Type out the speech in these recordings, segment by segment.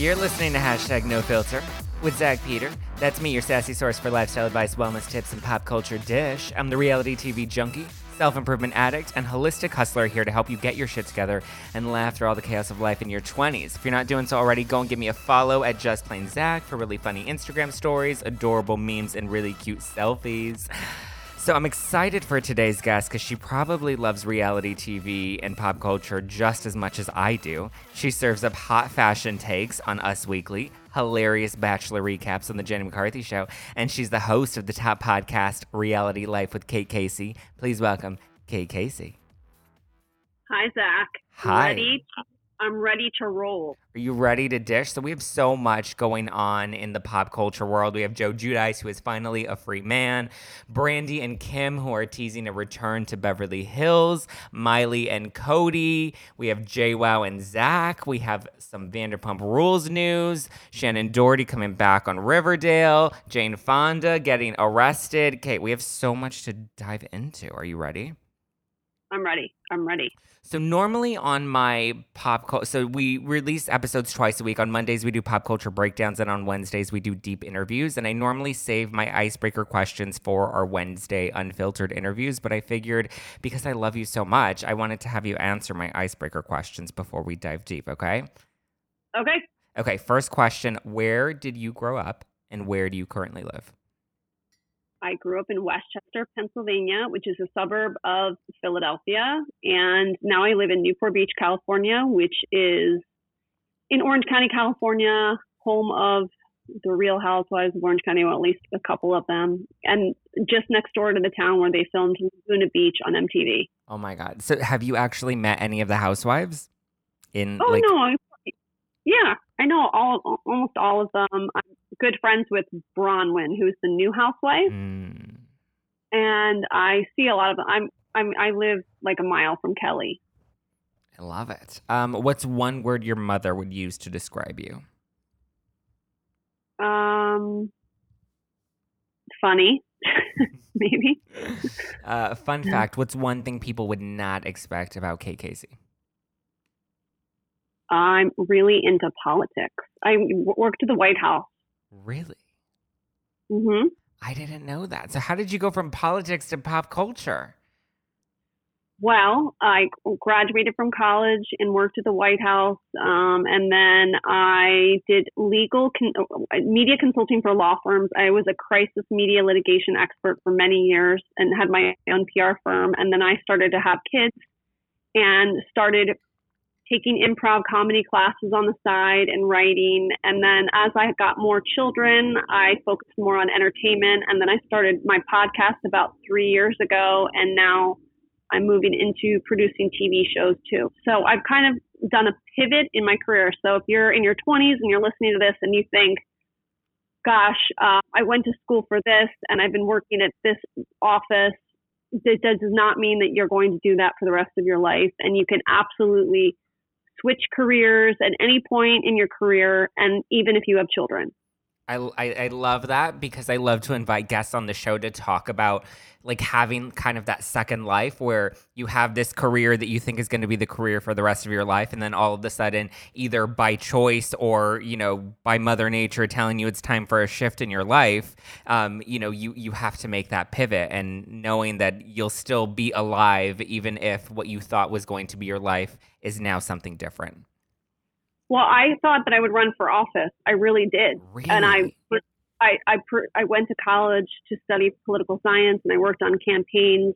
You're listening to hashtag no filter with Zach Peter. That's me, your sassy source for lifestyle advice, wellness tips, and pop culture dish. I'm the reality TV junkie, self improvement addict, and holistic hustler here to help you get your shit together and laugh through all the chaos of life in your 20s. If you're not doing so already, go and give me a follow at Just Plain Zach for really funny Instagram stories, adorable memes, and really cute selfies. So I'm excited for today's guest because she probably loves reality TV and pop culture just as much as I do. She serves up hot fashion takes on Us Weekly, hilarious bachelor recaps on the Jenny McCarthy Show, and she's the host of the top podcast, Reality Life with Kate Casey. Please welcome Kate Casey. Hi, Zach. Hi. Ready? I'm ready to roll. Are you ready to dish? So we have so much going on in the pop culture world. We have Joe Giudice, who is finally a free man. Brandi and Kim, who are teasing a return to Beverly Hills. Miley and Cody. We have JWoww and Zach. We have some Vanderpump Rules news. Shannen Doherty coming back on Riverdale. Jane Fonda getting arrested. Kate, we have so much to dive into. Are you ready? I'm ready. I'm ready. So normally on my pop culture, so we release episodes twice a week. On Mondays we do pop culture breakdowns, and on Wednesdays we do deep interviews. And I normally save my icebreaker questions for our Wednesday unfiltered interviews. But I figured because I love you so much, I wanted to have you answer my icebreaker questions before we dive deep. Okay. Okay. Okay. First question: Where did you grow up, and where do you currently live? I grew up in West Chester, Pennsylvania, which is a suburb of Philadelphia. And now I live in Newport Beach, California, which is in Orange County, California, home of the Real Housewives of Orange County, or at least a couple of them, and just next door to the town where they filmed Laguna Beach on MTV. Oh my God! So have you actually met any of the housewives? In Oh like, no, yeah, I know all almost all of them. I'm good friends with Braunwyn, who's the new housewife, Mm. and I see a lot of them. I'm I'm I live like a mile from Kelly. I love it. Um, what's one word your mother would use to describe you? Um, funny, maybe. Uh, fun fact: What's one thing people would not expect about Kate Casey? I'm really into politics. I worked at the White House. Really? hmm I didn't know that. So how did you go from politics to pop culture? Well, I graduated from college and worked at the White House, um, and then I did legal con- media consulting for law firms. I was a crisis media litigation expert for many years and had my own PR firm. And then I started to have kids and started taking improv comedy classes on the side and writing. And then as I got more children, I focused more on entertainment. And then I started my podcast about three years ago, and now I'm moving into producing TV shows too. So I've kind of done a pivot in my career. So if you're in your 20s and you're listening to this and you think, gosh, uh, I went to school for this and I've been working at this office, that does not mean that you're going to do that for the rest of your life. And you can absolutely switch careers at any point in your career, and even if you have children. I, I, I love that because I love to invite guests on the show to talk about like having kind of that second life where you have this career that you think is going to be the career for the rest of your life and then all of a sudden either by choice or you know by mother nature telling you it's time for a shift in your life um, you know you you have to make that pivot and knowing that you'll still be alive even if what you thought was going to be your life is now something different Well, I thought that I would run for office. I really did. really And I, I, I, I went to college to study political science and I worked on campaigns.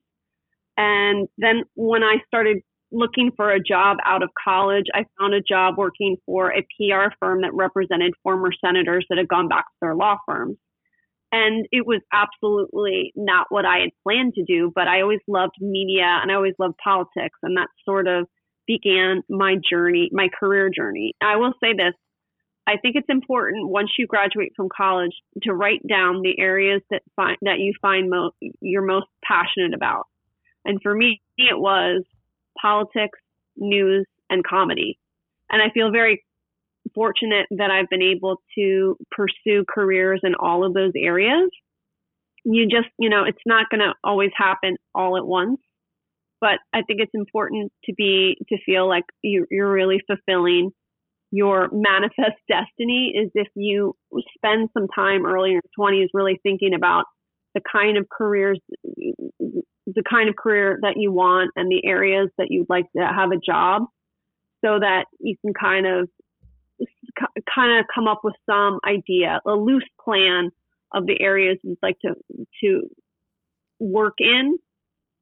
And then when I started looking for a job out of college, I found a job working for a PR firm that represented former senators that had gone back to their law firms. And it was absolutely not what I had planned to do, but I always loved media and I always loved politics. And that sort of began my journey, my career journey. I will say this I think it's important once you graduate from college to write down the areas that find that you find mo- you're most passionate about. And for me, it was politics, news, and comedy. And I feel very fortunate that I've been able to pursue careers in all of those areas. You just, you know, it's not going to always happen all at once, but I think it's important to be to feel like you, you're really fulfilling your manifest destiny is if you spend some time early in your 20s really thinking about the kind of careers the kind of career that you want and the areas that you'd like to have a job so that you can kind of kind of come up with some idea a loose plan of the areas you'd like to to work in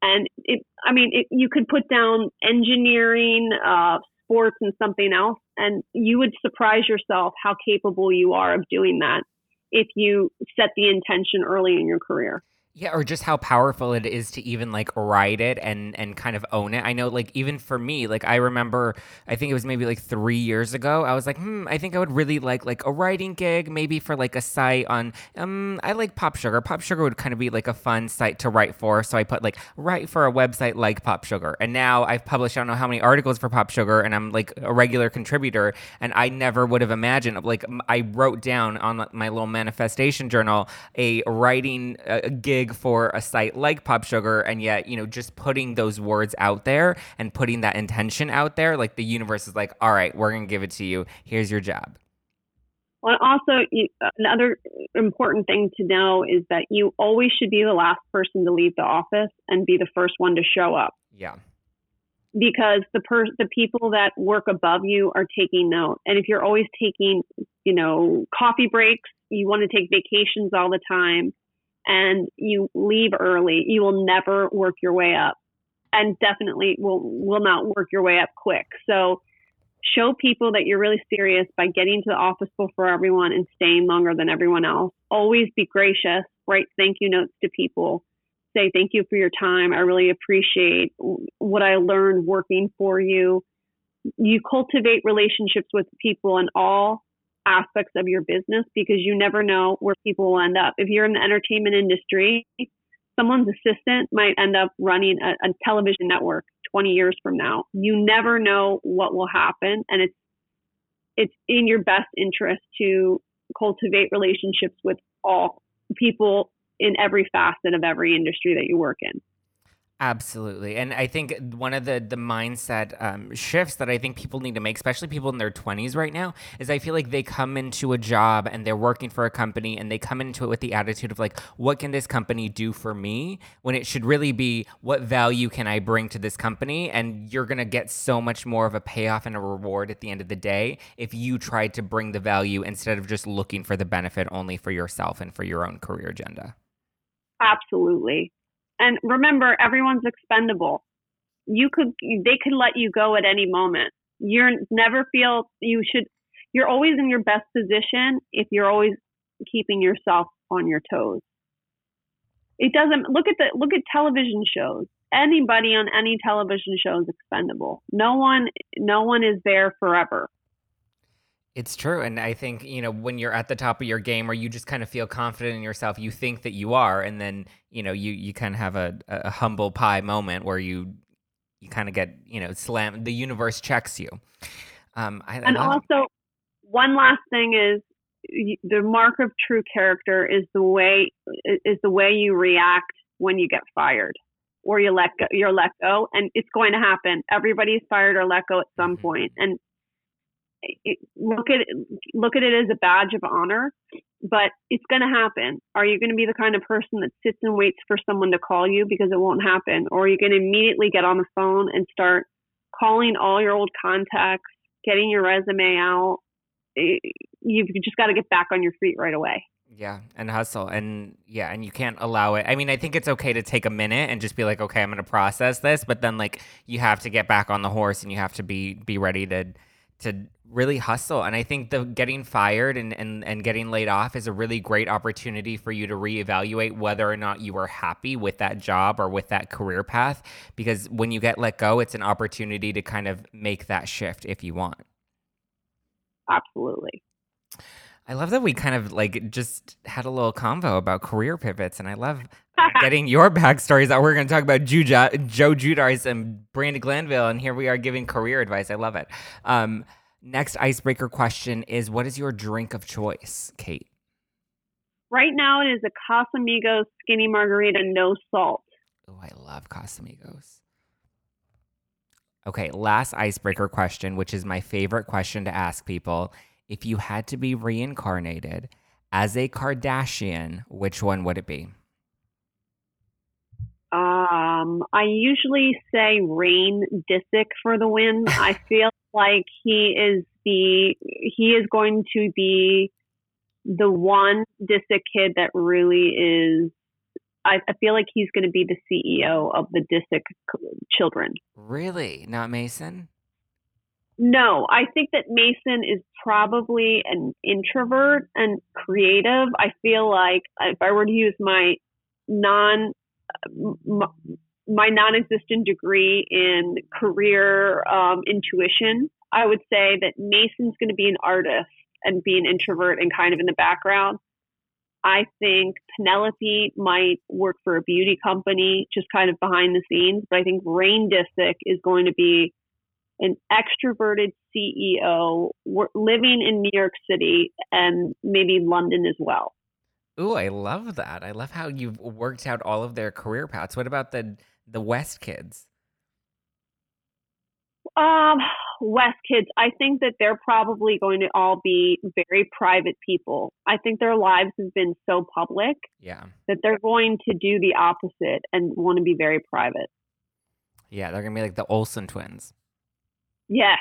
and it i mean it, you could put down engineering uh, sports and something else and you would surprise yourself how capable you are of doing that if you set the intention early in your career yeah, or just how powerful it is to even like write it and and kind of own it. I know, like even for me, like I remember, I think it was maybe like three years ago. I was like, hmm, I think I would really like like a writing gig, maybe for like a site on. Um, I like Pop Sugar. Pop Sugar would kind of be like a fun site to write for. So I put like write for a website like Pop Sugar, and now I've published I don't know how many articles for Pop Sugar, and I'm like a regular contributor. And I never would have imagined like I wrote down on my little manifestation journal a writing a gig big for a site like Pop Sugar, and yet, you know, just putting those words out there and putting that intention out there, like the universe is like, all right, we're going to give it to you. Here's your job. Well, also, another important thing to know is that you always should be the last person to leave the office and be the first one to show up. Yeah. Because the per- the people that work above you are taking note, and if you're always taking, you know, coffee breaks, you want to take vacations all the time and you leave early, you will never work your way up and definitely will, will not work your way up quick. So show people that you're really serious by getting to the office before everyone and staying longer than everyone else. Always be gracious, write thank you notes to people. Say thank you for your time. I really appreciate what I learned working for you. You cultivate relationships with people in all aspects of your business because you never know where people will end up. If you're in the entertainment industry, someone's assistant might end up running a, a television network 20 years from now. You never know what will happen and it's it's in your best interest to cultivate relationships with all people in every facet of every industry that you work in. Absolutely, and I think one of the the mindset um, shifts that I think people need to make, especially people in their twenties right now, is I feel like they come into a job and they're working for a company and they come into it with the attitude of like, what can this company do for me? When it should really be, what value can I bring to this company? And you're gonna get so much more of a payoff and a reward at the end of the day if you try to bring the value instead of just looking for the benefit only for yourself and for your own career agenda. Absolutely. And remember, everyone's expendable. You could, they could let you go at any moment. You're never feel you should, you're always in your best position if you're always keeping yourself on your toes. It doesn't look at the look at television shows. Anybody on any television show is expendable. No one, no one is there forever. It's true. And I think, you know, when you're at the top of your game or you just kind of feel confident in yourself, you think that you are. And then, you know, you, you kind of have a, a humble pie moment where you, you kind of get, you know, slam, the universe checks you. Um, I, and I also, one last thing is the mark of true character is the way, is the way you react when you get fired or you let go, you're let go and it's going to happen. Everybody's fired or let go at some mm-hmm. point. And look at it, look at it as a badge of honor, but it's going to happen. Are you going to be the kind of person that sits and waits for someone to call you because it won't happen, or are you going to immediately get on the phone and start calling all your old contacts, getting your resume out? You've just got to get back on your feet right away. Yeah, and hustle. And yeah, and you can't allow it. I mean, I think it's okay to take a minute and just be like, okay, I'm going to process this, but then like you have to get back on the horse and you have to be be ready to to really hustle. And I think the getting fired and, and, and getting laid off is a really great opportunity for you to reevaluate whether or not you are happy with that job or with that career path. Because when you get let go, it's an opportunity to kind of make that shift if you want. Absolutely. I love that we kind of like just had a little convo about career pivots, and I love getting your backstories. That we're going to talk about Juja, Joe Judars and Brandi Glanville, and here we are giving career advice. I love it. Um, Next icebreaker question is What is your drink of choice, Kate? Right now, it is a Casamigos skinny margarita, no salt. Oh, I love Casamigos. Okay, last icebreaker question, which is my favorite question to ask people. If you had to be reincarnated as a Kardashian, which one would it be? Um, I usually say Reign Disick for the win. I feel like he is the he is going to be the one Disick kid that really is. I, I feel like he's going to be the CEO of the Disick children. Really, not Mason. No, I think that Mason is probably an introvert and creative. I feel like if I were to use my non my non-existent degree in career um, intuition, I would say that Mason's going to be an artist and be an introvert and kind of in the background. I think Penelope might work for a beauty company, just kind of behind the scenes. But I think Reign Disick is going to be an extroverted CEO living in New York City and maybe London as well. Ooh, I love that. I love how you've worked out all of their career paths. What about the the West kids? Um, West kids, I think that they're probably going to all be very private people. I think their lives have been so public yeah. that they're going to do the opposite and want to be very private. Yeah, they're going to be like the Olsen twins. Yes.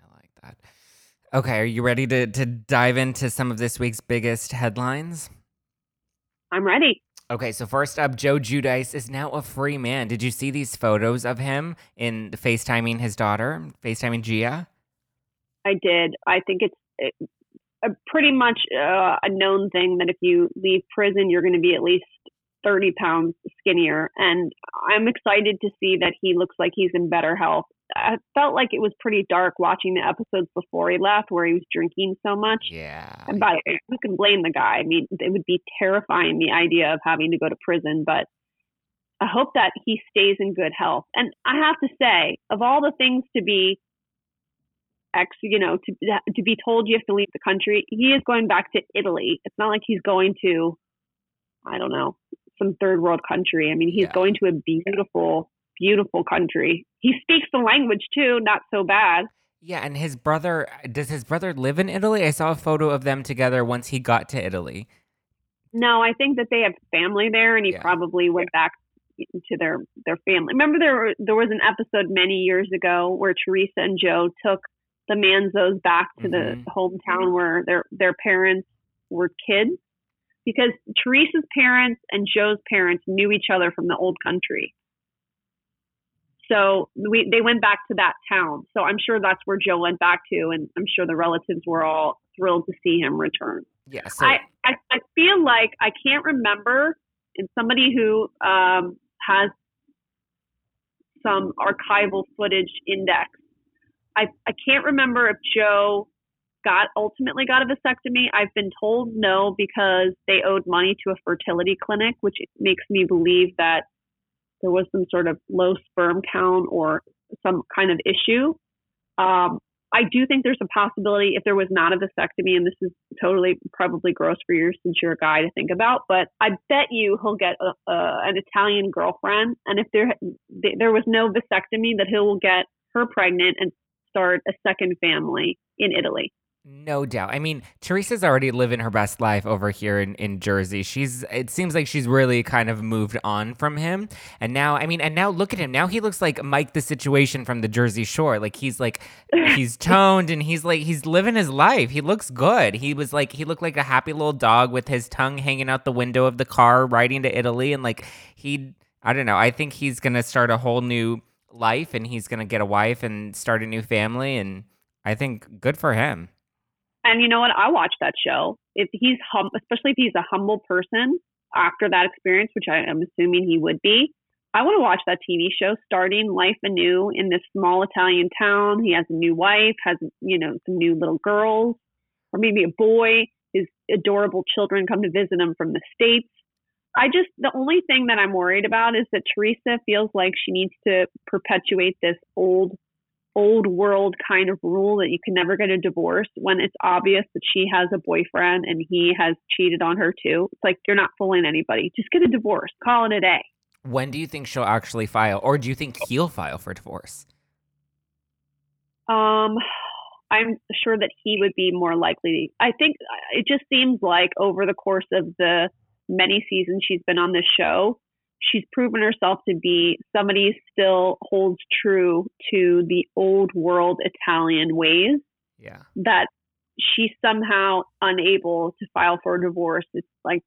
I like that. Okay, are you ready to, to dive into some of this week's biggest headlines? I'm ready. Okay, so first up, Joe Giudice is now a free man. Did you see these photos of him in FaceTiming his daughter, FaceTiming Gia? I did. I think it's a pretty much uh, a known thing that if you leave prison, you're going to be at least 30 pounds skinnier. And I'm excited to see that he looks like he's in better health. I felt like it was pretty dark watching the episodes before he left where he was drinking so much. Yeah. And by who can blame the guy? I mean, it would be terrifying the idea of having to go to prison, but I hope that he stays in good health. And I have to say, of all the things to be ex, you know, to to be told you have to leave the country, he is going back to Italy. It's not like he's going to I don't know, some third world country. I mean, he's yeah. going to a beautiful, beautiful country. He speaks the language too, not so bad. Yeah, and his brother does his brother live in Italy? I saw a photo of them together once he got to Italy. No, I think that they have family there and he yeah. probably went back to their their family. Remember there there was an episode many years ago where Teresa and Joe took the Manzos back to mm-hmm. the hometown where their their parents were kids because Teresa's parents and Joe's parents knew each other from the old country. So we they went back to that town. So I'm sure that's where Joe went back to, and I'm sure the relatives were all thrilled to see him return. Yeah. So- I, I, I feel like I can't remember, and somebody who um, has some archival footage index. I I can't remember if Joe got ultimately got a vasectomy. I've been told no because they owed money to a fertility clinic, which makes me believe that there was some sort of low sperm count or some kind of issue. Um, I do think there's a possibility if there was not a vasectomy, and this is totally probably gross for you since you're a guy to think about, but I bet you he'll get a, a, an Italian girlfriend, and if there there was no vasectomy, that he'll get her pregnant and start a second family in Italy. No doubt. I mean, Teresa's already living her best life over here in, in Jersey. She's it seems like she's really kind of moved on from him. And now, I mean, and now look at him. Now he looks like Mike the situation from the Jersey Shore. Like he's like he's toned and he's like he's living his life. He looks good. He was like he looked like a happy little dog with his tongue hanging out the window of the car riding to Italy and like he I don't know. I think he's going to start a whole new life and he's going to get a wife and start a new family and I think good for him. And you know what? I watch that show. If he's hum, especially if he's a humble person after that experience, which I am assuming he would be, I want to watch that TV show starting life anew in this small Italian town. He has a new wife, has you know some new little girls, or maybe a boy. His adorable children come to visit him from the states. I just the only thing that I'm worried about is that Teresa feels like she needs to perpetuate this old old world kind of rule that you can never get a divorce when it's obvious that she has a boyfriend and he has cheated on her too. It's like you're not fooling anybody. Just get a divorce. Call it a day. When do you think she'll actually file, or do you think he'll file for divorce? Um, I'm sure that he would be more likely. I think it just seems like over the course of the many seasons she's been on this show, she's proven herself to be somebody still holds true to the old world Italian ways. Yeah. That she's somehow unable to file for a divorce. It's like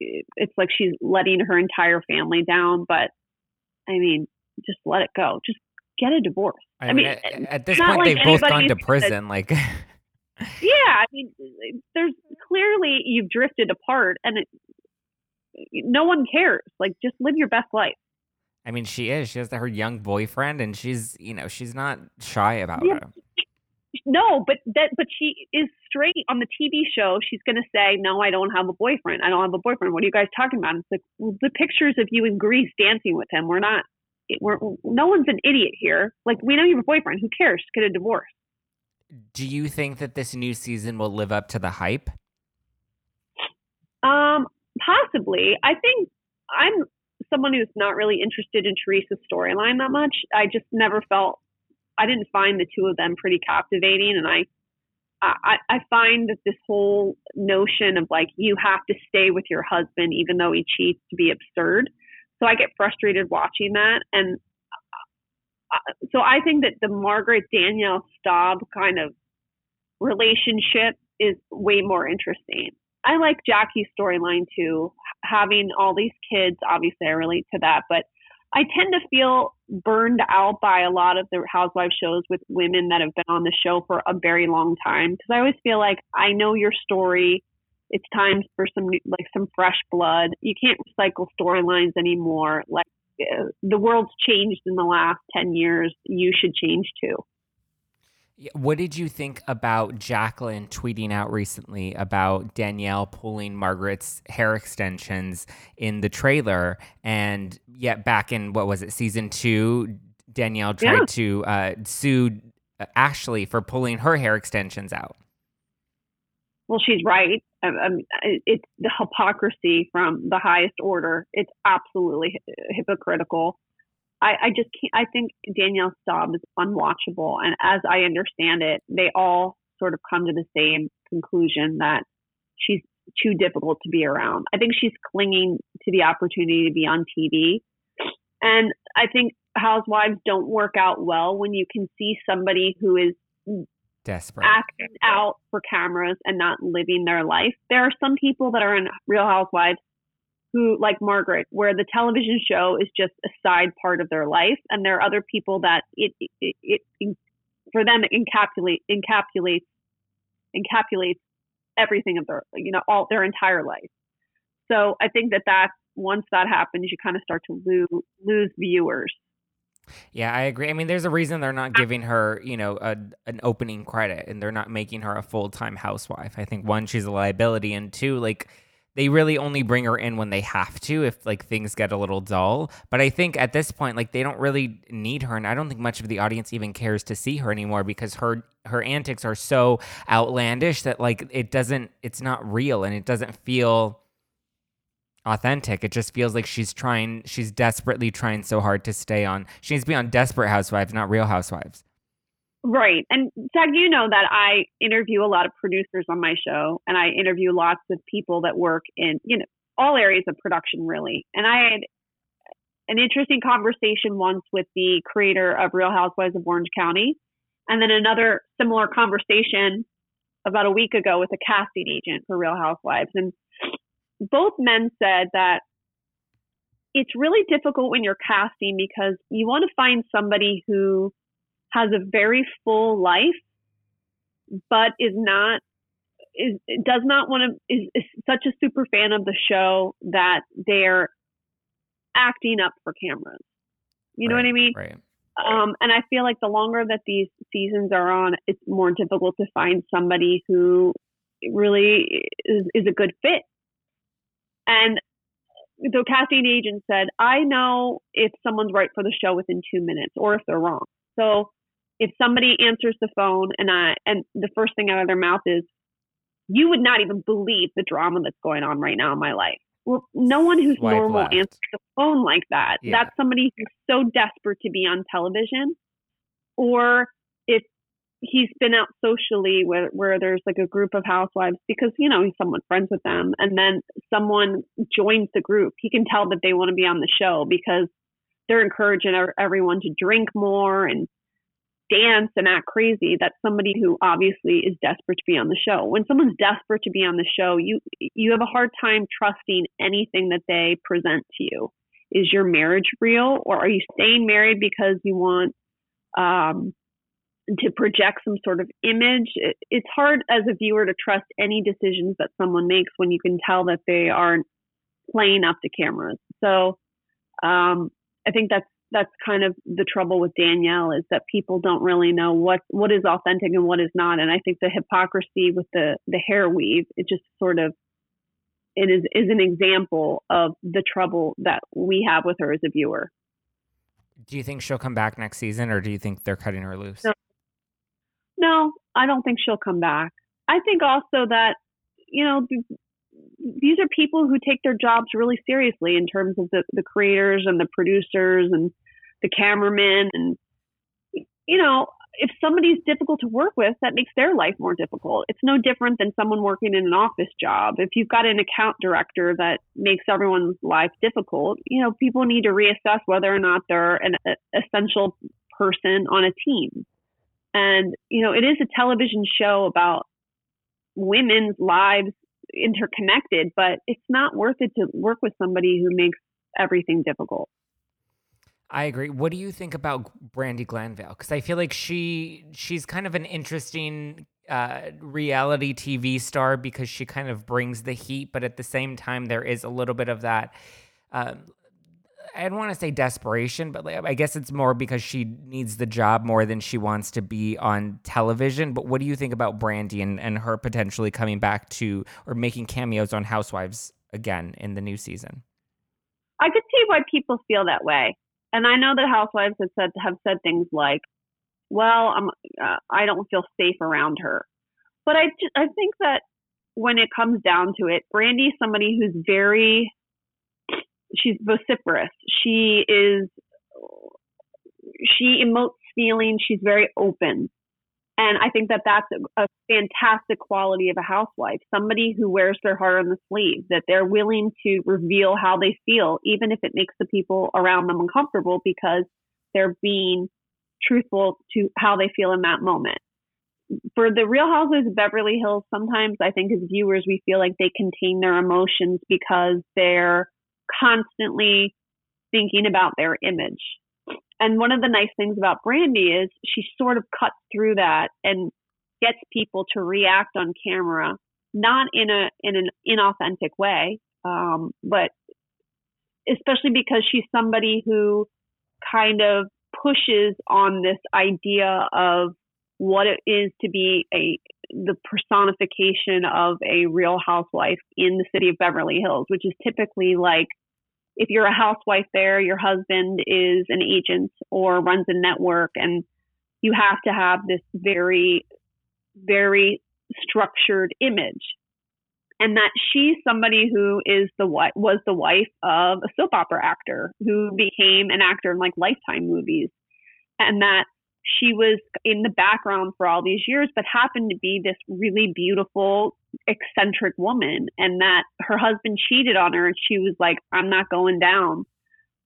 it's like she's letting her entire family down. But I mean, just let it go. Just get a divorce. I, I mean, at, at, this point, like they've both gone to prison. like, yeah, I mean, there's clearly you've drifted apart, and it, no one cares. Like, just live your best life. I mean, she is. She has her young boyfriend, and she's, you know, she's not shy about yeah. it. No, but that, but she is straight on the TV show. She's going to say, "No, I don't have a boyfriend. I don't have a boyfriend. What are you guys talking about?" It's like well, the pictures of you in Greece dancing with him. We're not we're, no one's an idiot here. Like we know you have a boyfriend. Who cares? Just get a divorce. Do you think that this new season will live up to the hype? Um, possibly. I think I'm someone who's not really interested in Teresa's storyline that much. I just never felt I didn't find the two of them pretty captivating, and I I, I find that this whole notion of like you have to stay with your husband even though he cheats to be absurd. So I get frustrated watching that. And uh, so I think that the Margaret Danielle Staub kind of relationship is way more interesting. I like Jackie's storyline too, having all these kids. Obviously, I relate to that, but I tend to feel burned out by a lot of the housewife shows with women that have been on the show for a very long time because I always feel like I know your story it's time for some like some fresh blood. You can't recycle storylines anymore. Like uh, the world's changed in the last 10 years. You should change too. What did you think about Jacqueline tweeting out recently about Danielle pulling Margaret's hair extensions in the trailer? And yet, back in what was it, season two, Danielle tried yeah. to uh, sue uh, Ashley for pulling her hair extensions out. Well, she's right. Um, it's the hypocrisy from the highest order. It's absolutely hypocritical. I, I just can't. I think Danielle Staub is unwatchable, and as I understand it, they all sort of come to the same conclusion that she's too difficult to be around. I think she's clinging to the opportunity to be on TV, and I think housewives don't work out well when you can see somebody who is desperate acting out for cameras and not living their life. There are some people that are in Real Housewives who, like Margaret, where the television show is just a side part of their life, and there are other people that it it, it, it for them it encapsulate encapsulates encapsulates everything of their you know all their entire life. So I think that that once that happens, you kind of start to lose lose viewers yeah, I agree. I mean, there's a reason they're not ah. giving her, you know, a, an opening credit and they're not making her a full time housewife. I think one, she's a liability, and two, like they really only bring her in when they have to if like things get a little dull. But I think at this point, like they don't really need her, and I don't think much of the audience even cares to see her anymore because her her antics are so outlandish that like it doesn't, it's not real, and it doesn't feel authentic. It just feels like she's trying, she's desperately trying so hard to stay on. She needs to be on Desperate Housewives, not Real Housewives. Right. And Zach, you know that I interview a lot of producers on my show and I interview lots of people that work in, you know, all areas of production really. And I had an interesting conversation once with the creator of Real Housewives of Orange County. And then another similar conversation about a week ago with a casting agent for Real Housewives. And both men said that it's really difficult when you're casting because you want to find somebody who has a very full life, but is not is does not want to is, is such a super fan of the show that they're acting up for cameras. You right, know what I mean? Right. Um, and I feel like the longer that these seasons are on, it's more difficult to find somebody who really is, is a good fit and the casting agent said, I know if someone's right for the show within two minutes or if they're wrong. So if somebody answers the phone and I and the first thing out of their mouth is, you would not even believe the drama that's going on right now in my life. Well, no one who's Swipe normal left. answers the phone like that. Yeah. That's somebody who's so desperate to be on television. Or if he's been out socially where where there's like a group of housewives because you know he's somewhat friends with them and then someone joins the group he can tell that they want to be on the show because they're encouraging everyone to drink more and dance and act crazy that's somebody who obviously is desperate to be on the show when someone's desperate to be on the show you you have a hard time trusting anything that they present to you is your marriage real or are you staying married because you want um, to project some sort of image. It's hard as a viewer to trust any decisions that someone makes when you can tell that they aren't playing up to cameras. So um, I think that's that's kind of the trouble with Danielle is that people don't really know what what is authentic and what is not. And I think the hypocrisy with the the hair weave it just sort of it is is an example of the trouble that we have with her as a viewer. Do you think she'll come back next season, or do you think they're cutting her loose? No, no, I don't think she'll come back. I think also that, you know, these are people who take their jobs really seriously in terms of the, the creators and the producers and the cameramen. And, you know, if somebody's difficult to work with, that makes their life more difficult. It's no different than someone working in an office job. If you've got an account director that makes everyone's life difficult, you know, people need to reassess whether or not they're an essential person on a team. And, you know, it is a television show about women's lives interconnected, but it's not worth it to work with somebody who makes everything difficult. I agree. What do you think about Brandi Glanville? Because I feel like she she's kind of an interesting uh, reality TV star because she kind of brings the heat, but at the same time there is a little bit of that uh, I don't want to say desperation, but I guess it's more because she needs the job more than she wants to be on television. But what do you think about Brandi and, and her potentially coming back to or making cameos on Housewives again in the new season? I could see why people feel that way, and I know that Housewives have said have said things like, "Well, I'm uh, I don't feel safe around her," but I I think that when it comes down to it, Brandi's somebody who's very she's vociferous. She is she emotes feelings. She's very open. And I think that that's a, fantastic quality of a housewife, somebody who wears their heart on the sleeve, that they're willing to reveal how they feel, even if it makes the people around them uncomfortable because they're being truthful to how they feel in that moment. For the Real Housewives of Beverly Hills, sometimes I think as viewers, we feel like they contain their emotions because they're constantly thinking about their image. And one of the nice things about Brandi is she sort of cuts through that and gets people to react on camera, not in a in an inauthentic way, um, but especially because she's somebody who kind of pushes on this idea of what it is to be a the personification of a real housewife in the city of Beverly Hills, which is typically like if you're a housewife there, your husband is an agent or runs a network, and you have to have this very, very structured image. And that she's somebody who is the what was the wife of a soap opera actor who became an actor in like Lifetime movies, and that she was in the background for all these years, but happened to be this really beautiful, eccentric woman. And that her husband cheated on her, and she was like, I'm not going down.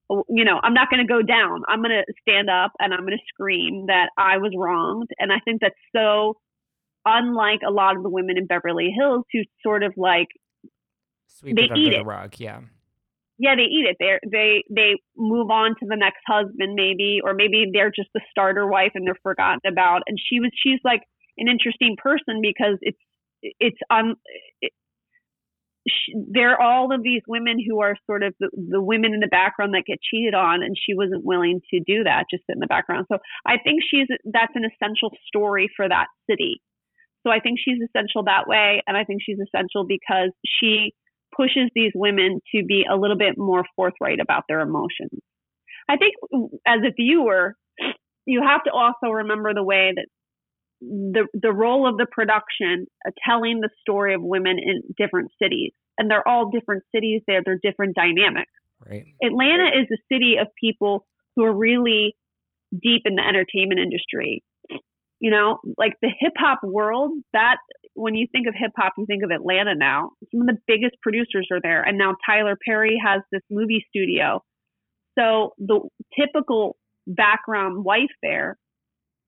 Oh, you know, I'm not going to go down. I'm going to stand up and I'm going to scream that I was wronged. And I think that's so unlike a lot of the women in Beverly Hills who sort of like Sweep they it eat it. rug. Yeah yeah, they eat it. They they they move on to the next husband maybe, or maybe they're just the starter wife and they're forgotten about. And she was she's like an interesting person because it's it's um it, are all of these women who are sort of the, the women in the background that get cheated on, and she wasn't willing to do that, just sit in the background. So I think she's that's an essential story for that city. So I think she's essential that way, and I think she's essential because she pushes these women to be a little bit more forthright about their emotions. I think as a viewer, you have to also remember the way that the the role of the production uh, telling the story of women in different cities and they're all different cities there they're different dynamics. Right. Atlanta is a city of people who are really deep in the entertainment industry. You know, like the hip hop world, that when you think of hip hop, you think of Atlanta now. Some of the biggest producers are there. And now Tyler Perry has this movie studio. So the typical background wife there,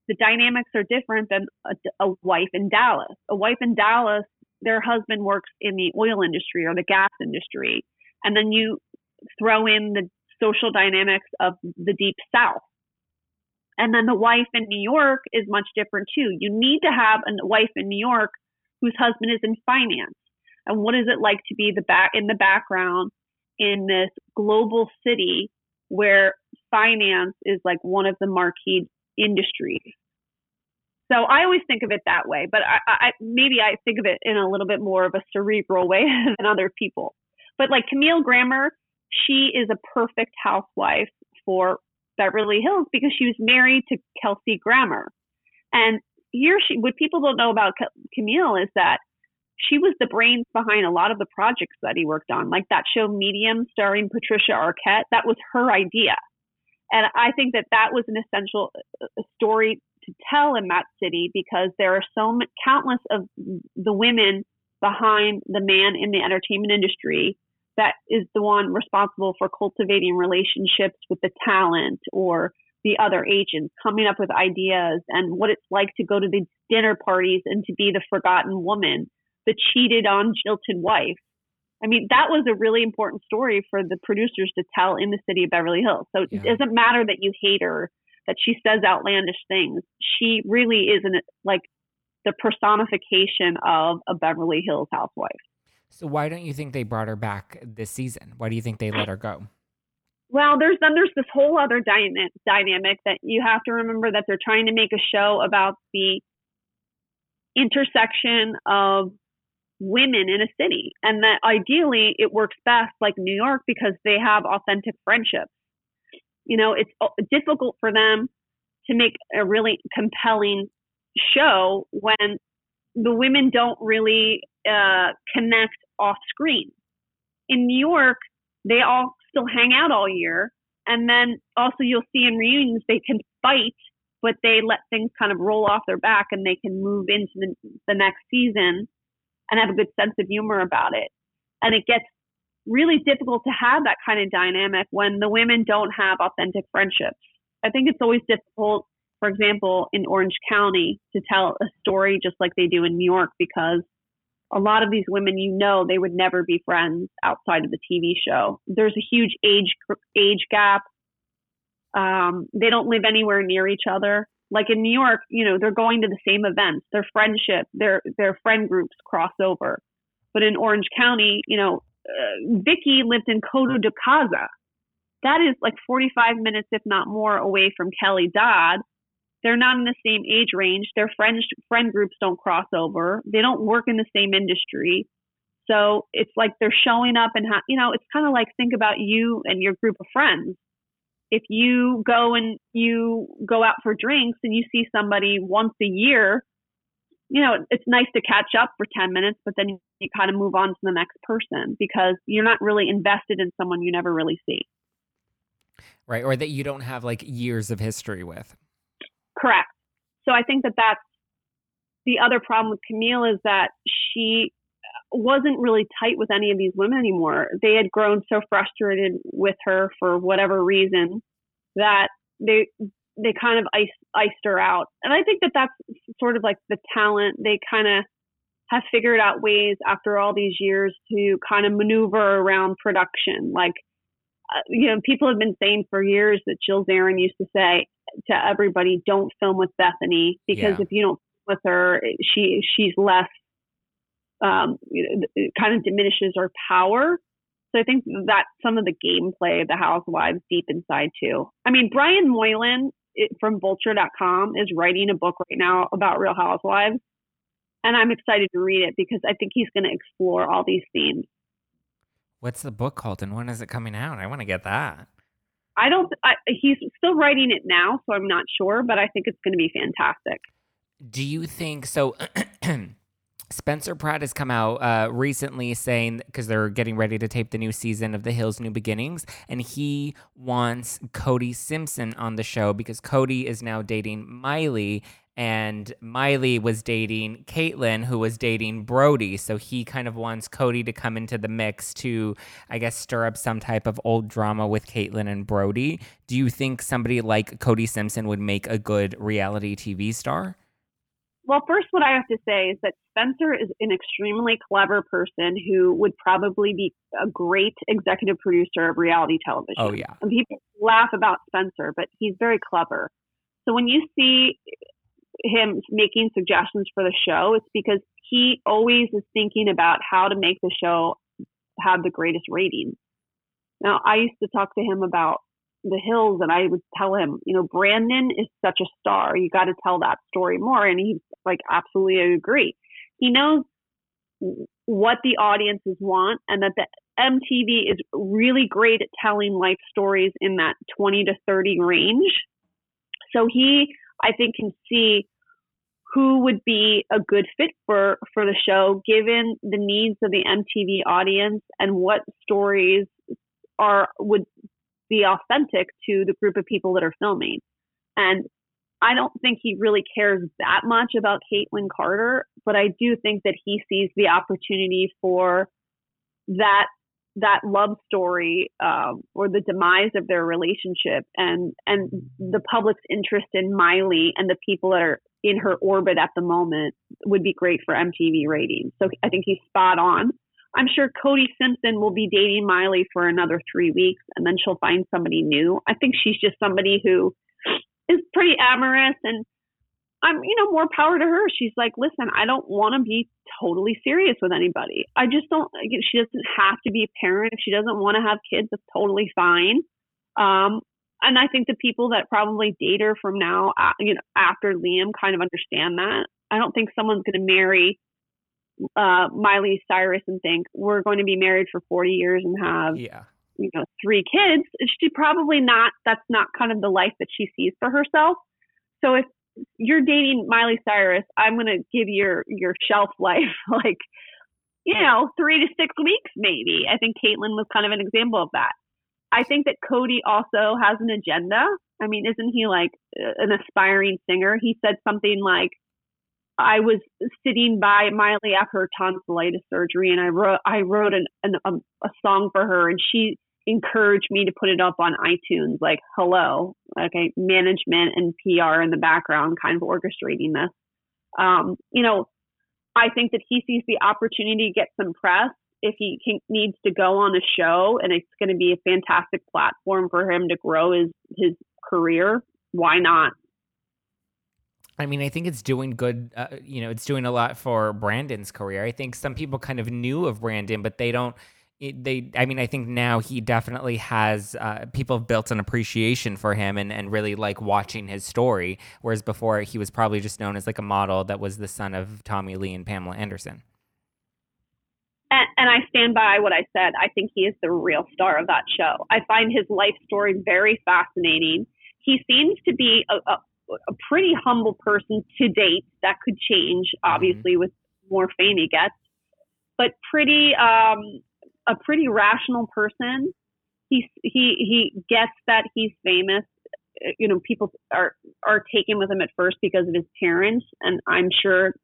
the dynamics are different than a, a wife in Dallas. A wife in Dallas, their husband works in the oil industry or the gas industry. And then you throw in the social dynamics of the deep south. And then the wife in New York is much different too. You need to have a wife in New York whose husband is in finance. And what is it like to be the back in the background in this global city where finance is like one of the marquee industries? So I always think of it that way, but I, I maybe I think of it in a little bit more of a cerebral way than other people. But like Camille Grammer, she is a perfect housewife for Beverly Hills because she was married to Kelsey Grammer. And here she, what people don't know about Camille is that she was the brains behind a lot of the projects that he worked on, like that show Medium starring Patricia Arquette. That was her idea. And I think that that was an essential uh, story to tell in that city because there are so countless of the women behind the man in the entertainment industry that is the one responsible for cultivating relationships with the talent or the other agents, coming up with ideas and what it's like to go to the dinner parties and to be the forgotten woman, the cheated on, jilted wife. I mean, that was a really important story for the producers to tell in the city of Beverly Hills. So yeah. it doesn't matter that you hate her, that she says outlandish things. She really isn't like the personification of a Beverly Hills housewife. So why don't you think they brought her back this season? Why do you think they let her go? Well, there's then there's this whole other dynamic that you have to remember that they're trying to make a show about the intersection of women in a city and that ideally it works best like New York because they have authentic friendships. You know, it's uh, difficult for them to make a really compelling show when the women don't really uh, connect off screen. In New York, they all still hang out all year. And then also you'll see in reunions, they can fight, but they let things kind of roll off their back and they can move into the, the next season and have a good sense of humor about it. And it gets really difficult to have that kind of dynamic when the women don't have authentic friendships. I think it's always difficult, for example, in Orange County to tell a story just like they do in New York because a lot of these women, you know, they would never be friends outside of the TV show. There's a huge age age gap. Um, they don't live anywhere near each other. Like in New York, you know, they're going to the same events. Their friendship, their their friend groups cross over. But in Orange County, you know, uh, Vicki lived in Coto de Caza. That is like 45 minutes, if not more, away from Kelly Dodd they're not in the same age range. Their friend friend groups don't cross over. They don't work in the same industry. So it's like they're showing up and ha- you know, it's kind of like think about you and your group of friends. If you go and you go out for drinks and you see somebody once a year, you know, it's nice to catch up for 10 minutes, but then you kind of move on to the next person because you're not really invested in someone you never really see. Right. Or that you don't have like years of history with. Correct. So I think that that's the other problem with Camille is that she wasn't really tight with any of these women anymore. They had grown so frustrated with her for whatever reason that they they kind of iced, iced her out. And I think that that's sort of like the talent. They kind of have figured out ways after all these years to kind of maneuver around production. Like, uh, you know, people have been saying for years that Jill Zarin used to say, to everybody, don't film with Bethany because yeah. if you don't with her, she she's less um, it kind of diminishes her power. So I think that some of the gameplay of the Housewives deep inside too. I mean, Brian Moylan from Vulture.com is writing a book right now about Real Housewives, and I'm excited to read it because I think he's going to explore all these themes. What's the book called, and when is it coming out? I want to get that. I don't. I, he's still writing it now, so I'm not sure, but I think it's going to be fantastic. Do you think so? Spencer Pratt has come out uh, recently saying because they're getting ready to tape the new season of The Hills New Beginnings, and he wants Cody Simpson on the show because Cody is now dating Miley, and Miley was dating Kaitlyn, who was dating Brody. So he kind of wants Cody to come into the mix to, I guess, stir up some type of old drama with Kaitlyn and Brody. Do you think somebody like Cody Simpson would make a good reality TV star? Well, first, what I have to say is that Spencer is an extremely clever person who would probably be a great executive producer of reality television. Oh, yeah. And people laugh about Spencer, but he's very clever. So when you see him making suggestions for the show, it's because he always is thinking about how to make the show have the greatest ratings. Now, I used to talk to him about the hills and I would tell him, you know, Brandon is such a star. You got to tell that story more. And he's like, absolutely agree. He knows what the audiences want and that the MTV is really great at telling life stories in that 20 to 30 range. So he I think can see who would be a good fit for for the show given the needs of the MTV audience and what stories are would be authentic to the group of people that are filming. And I don't think he really cares that much about Kaitlyn Carter, but I do think that he sees the opportunity for that that love story um, or the demise of their relationship and and the public's interest in Miley and the people that are in her orbit at the moment would be great for MTV ratings. So I think he's spot on. I'm sure Cody Simpson will be dating Miley for another three weeks and then she'll find somebody new. I think she's just somebody who is pretty amorous and I'm, you know, more power to her. She's like, listen, I don't want to be totally serious with anybody. I just don't, she doesn't have to be a parent. If she doesn't want to have kids, that's totally fine. Um, and I think the people that probably date her from now, uh, you know, after Liam kind of understand that. I don't think someone's going to marry uh, Miley Cyrus and think we're going to be married for 40 years and have, yeah. you know, three kids. She probably not, that's not kind of the life that she sees for herself. So if you're dating Miley Cyrus, I'm going to give your your shelf life like you know three to six weeks maybe. I think Kaitlyn was kind of an example of that. I think that Cody also has an agenda. I mean, isn't he like an aspiring singer? He said something like, "I was sitting by Miley after her tonsillitis surgery, and I wrote I wrote an, an a, a song for her, and she encourage me to put it up on iTunes, like, hello, okay, management and PR in the background kind of orchestrating this. Um, you know, I think that he sees the opportunity to get some press if he can, needs to go on a show and it's going to be a fantastic platform for him to grow his, his career. Why not? I mean, I think it's doing good. Uh, you know, it's doing a lot for Brandon's career. I think some people kind of knew of Brandon, but they don't it, they i mean i think now he definitely has uh, people have built an appreciation for him and, and really like watching his story whereas before he was probably just known as like a model that was the son of tommy lee and pamela anderson. And, and i stand by what i said. I think he is the real star of that show. I find his life story very fascinating. He seems to be a, a, a pretty humble person to date. That could change mm-hmm. obviously mm-hmm. with more fame he gets. But pretty um, a pretty rational person. He he he gets that he's famous. You know, people are are taken with him at first because of his parents, and I'm sure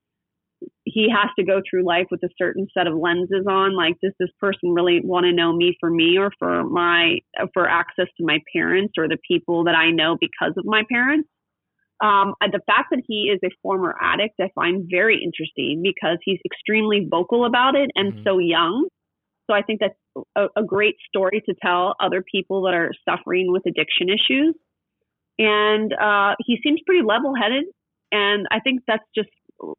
he has to go through life with a certain set of lenses on. Like, does this person really want to know me for me, or for my for access to my parents, or the people that I know because of my parents? Um, the fact that he is a former addict, I find very interesting because he's extremely vocal about it and mm-hmm. so young. So I think that's a, a great story to tell other people that are suffering with addiction issues. And uh, he seems pretty level headed. And I think that's just,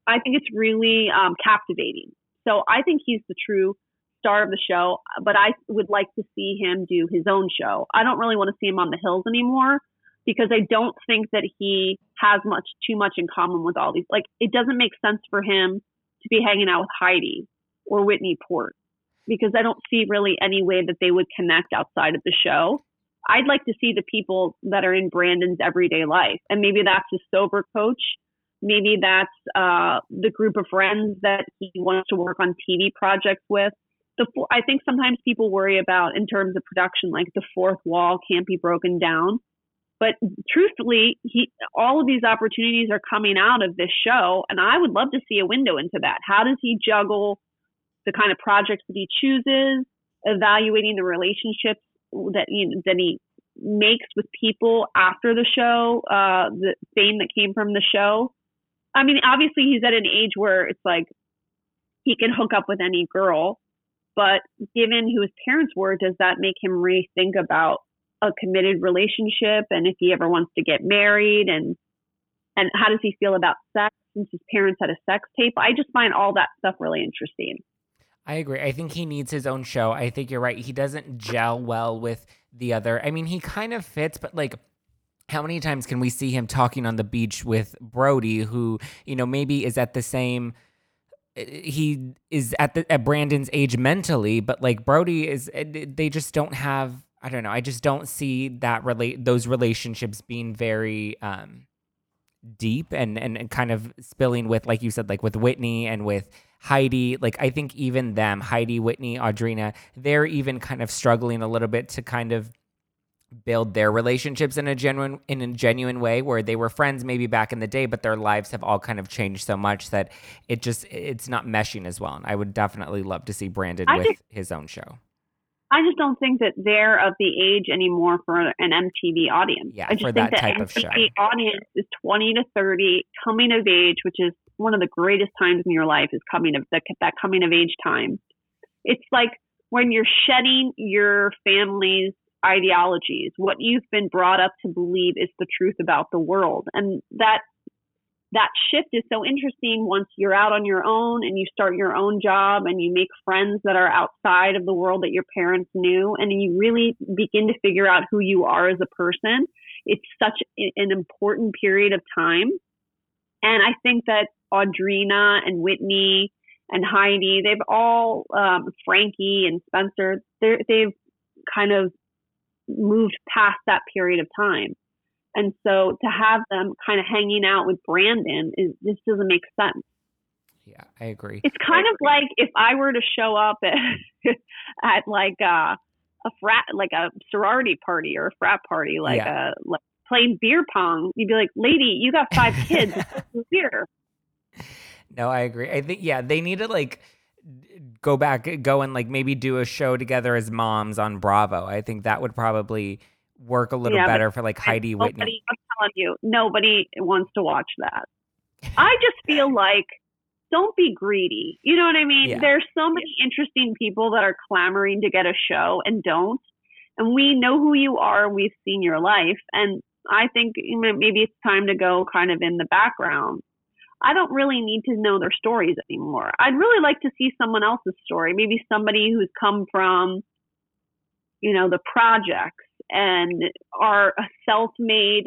I think it's really um, captivating. So I think he's the true star of the show, but I would like to see him do his own show. I don't really want to see him on the hills anymore because I don't think that he has much too much in common with all these. Like it doesn't make sense for him to be hanging out with Heidi or Whitney Port because I don't see really any way that they would connect outside of the show. I'd like to see the people that are in Brandon's everyday life. And maybe that's his sober coach. Maybe that's uh, the group of friends that he wants to work on TV projects with. The, I think sometimes people worry about, in terms of production, like the fourth wall can't be broken down. But truthfully, he all of these opportunities are coming out of this show, and I would love to see a window into that. How does he juggle the kind of projects that he chooses, evaluating the relationships that know, that he makes with people after the show, uh, the fame that came from the show. I mean, obviously he's at an age where it's like he can hook up with any girl, but given who his parents were, does that make him rethink about a committed relationship and if he ever wants to get married and and how does he feel about sex since his parents had a sex tape? I just find all that stuff really interesting. I agree. I think he needs his own show. I think you're right. He doesn't gel well with the other. I mean, he kind of fits, but like how many times can we see him talking on the beach with Brody who, you know, maybe is at the same he is at the at Brandon's age mentally, but like Brody is they just don't have I don't know. I just don't see that relate those relationships being very um deep and, and and kind of spilling with like you said like with Whitney and with Heidi like I think even them Heidi Whitney Audrina they're even kind of struggling a little bit to kind of build their relationships in a genuine in a genuine way where they were friends maybe back in the day but their lives have all kind of changed so much that it just it's not meshing as well and I would definitely love to see Brandon I with just, his own show I just don't think that they're of the age anymore for an MTV audience. Yeah, I just for think that type MTV of show. audience is 20 to 30, coming of age, which is one of the greatest times in your life is coming of that, that coming of age time. It's like when you're shedding your family's ideologies, what you've been brought up to believe is the truth about the world. And that that shift is so interesting once you're out on your own and you start your own job and you make friends that are outside of the world that your parents knew and you really begin to figure out who you are as a person. It's such an important period of time. And I think that Audrina and Whitney and Heidi, they've all, um, Frankie and Spencer, they've kind of moved past that period of time. And so to have them kind of hanging out with Brandon is this doesn't make sense. Yeah, I agree. It's kind of like if I were to show up at, at like a, a frat, like a sorority party or a frat party, like yeah. a like playing beer pong. You'd be like, "Lady, you got five kids. beer." No, I agree. I think yeah, they need to like go back, go and like maybe do a show together as moms on Bravo. I think that would probably work a little yeah, better for like Heidi nobody, Whitney. I'm telling you, nobody wants to watch that. I just feel like don't be greedy. You know what I mean? Yeah. There's so many interesting people that are clamoring to get a show and don't. And we know who you are. We've seen your life. And I think maybe it's time to go kind of in the background. I don't really need to know their stories anymore. I'd really like to see someone else's story. Maybe somebody who's come from, you know, the projects and are a self-made,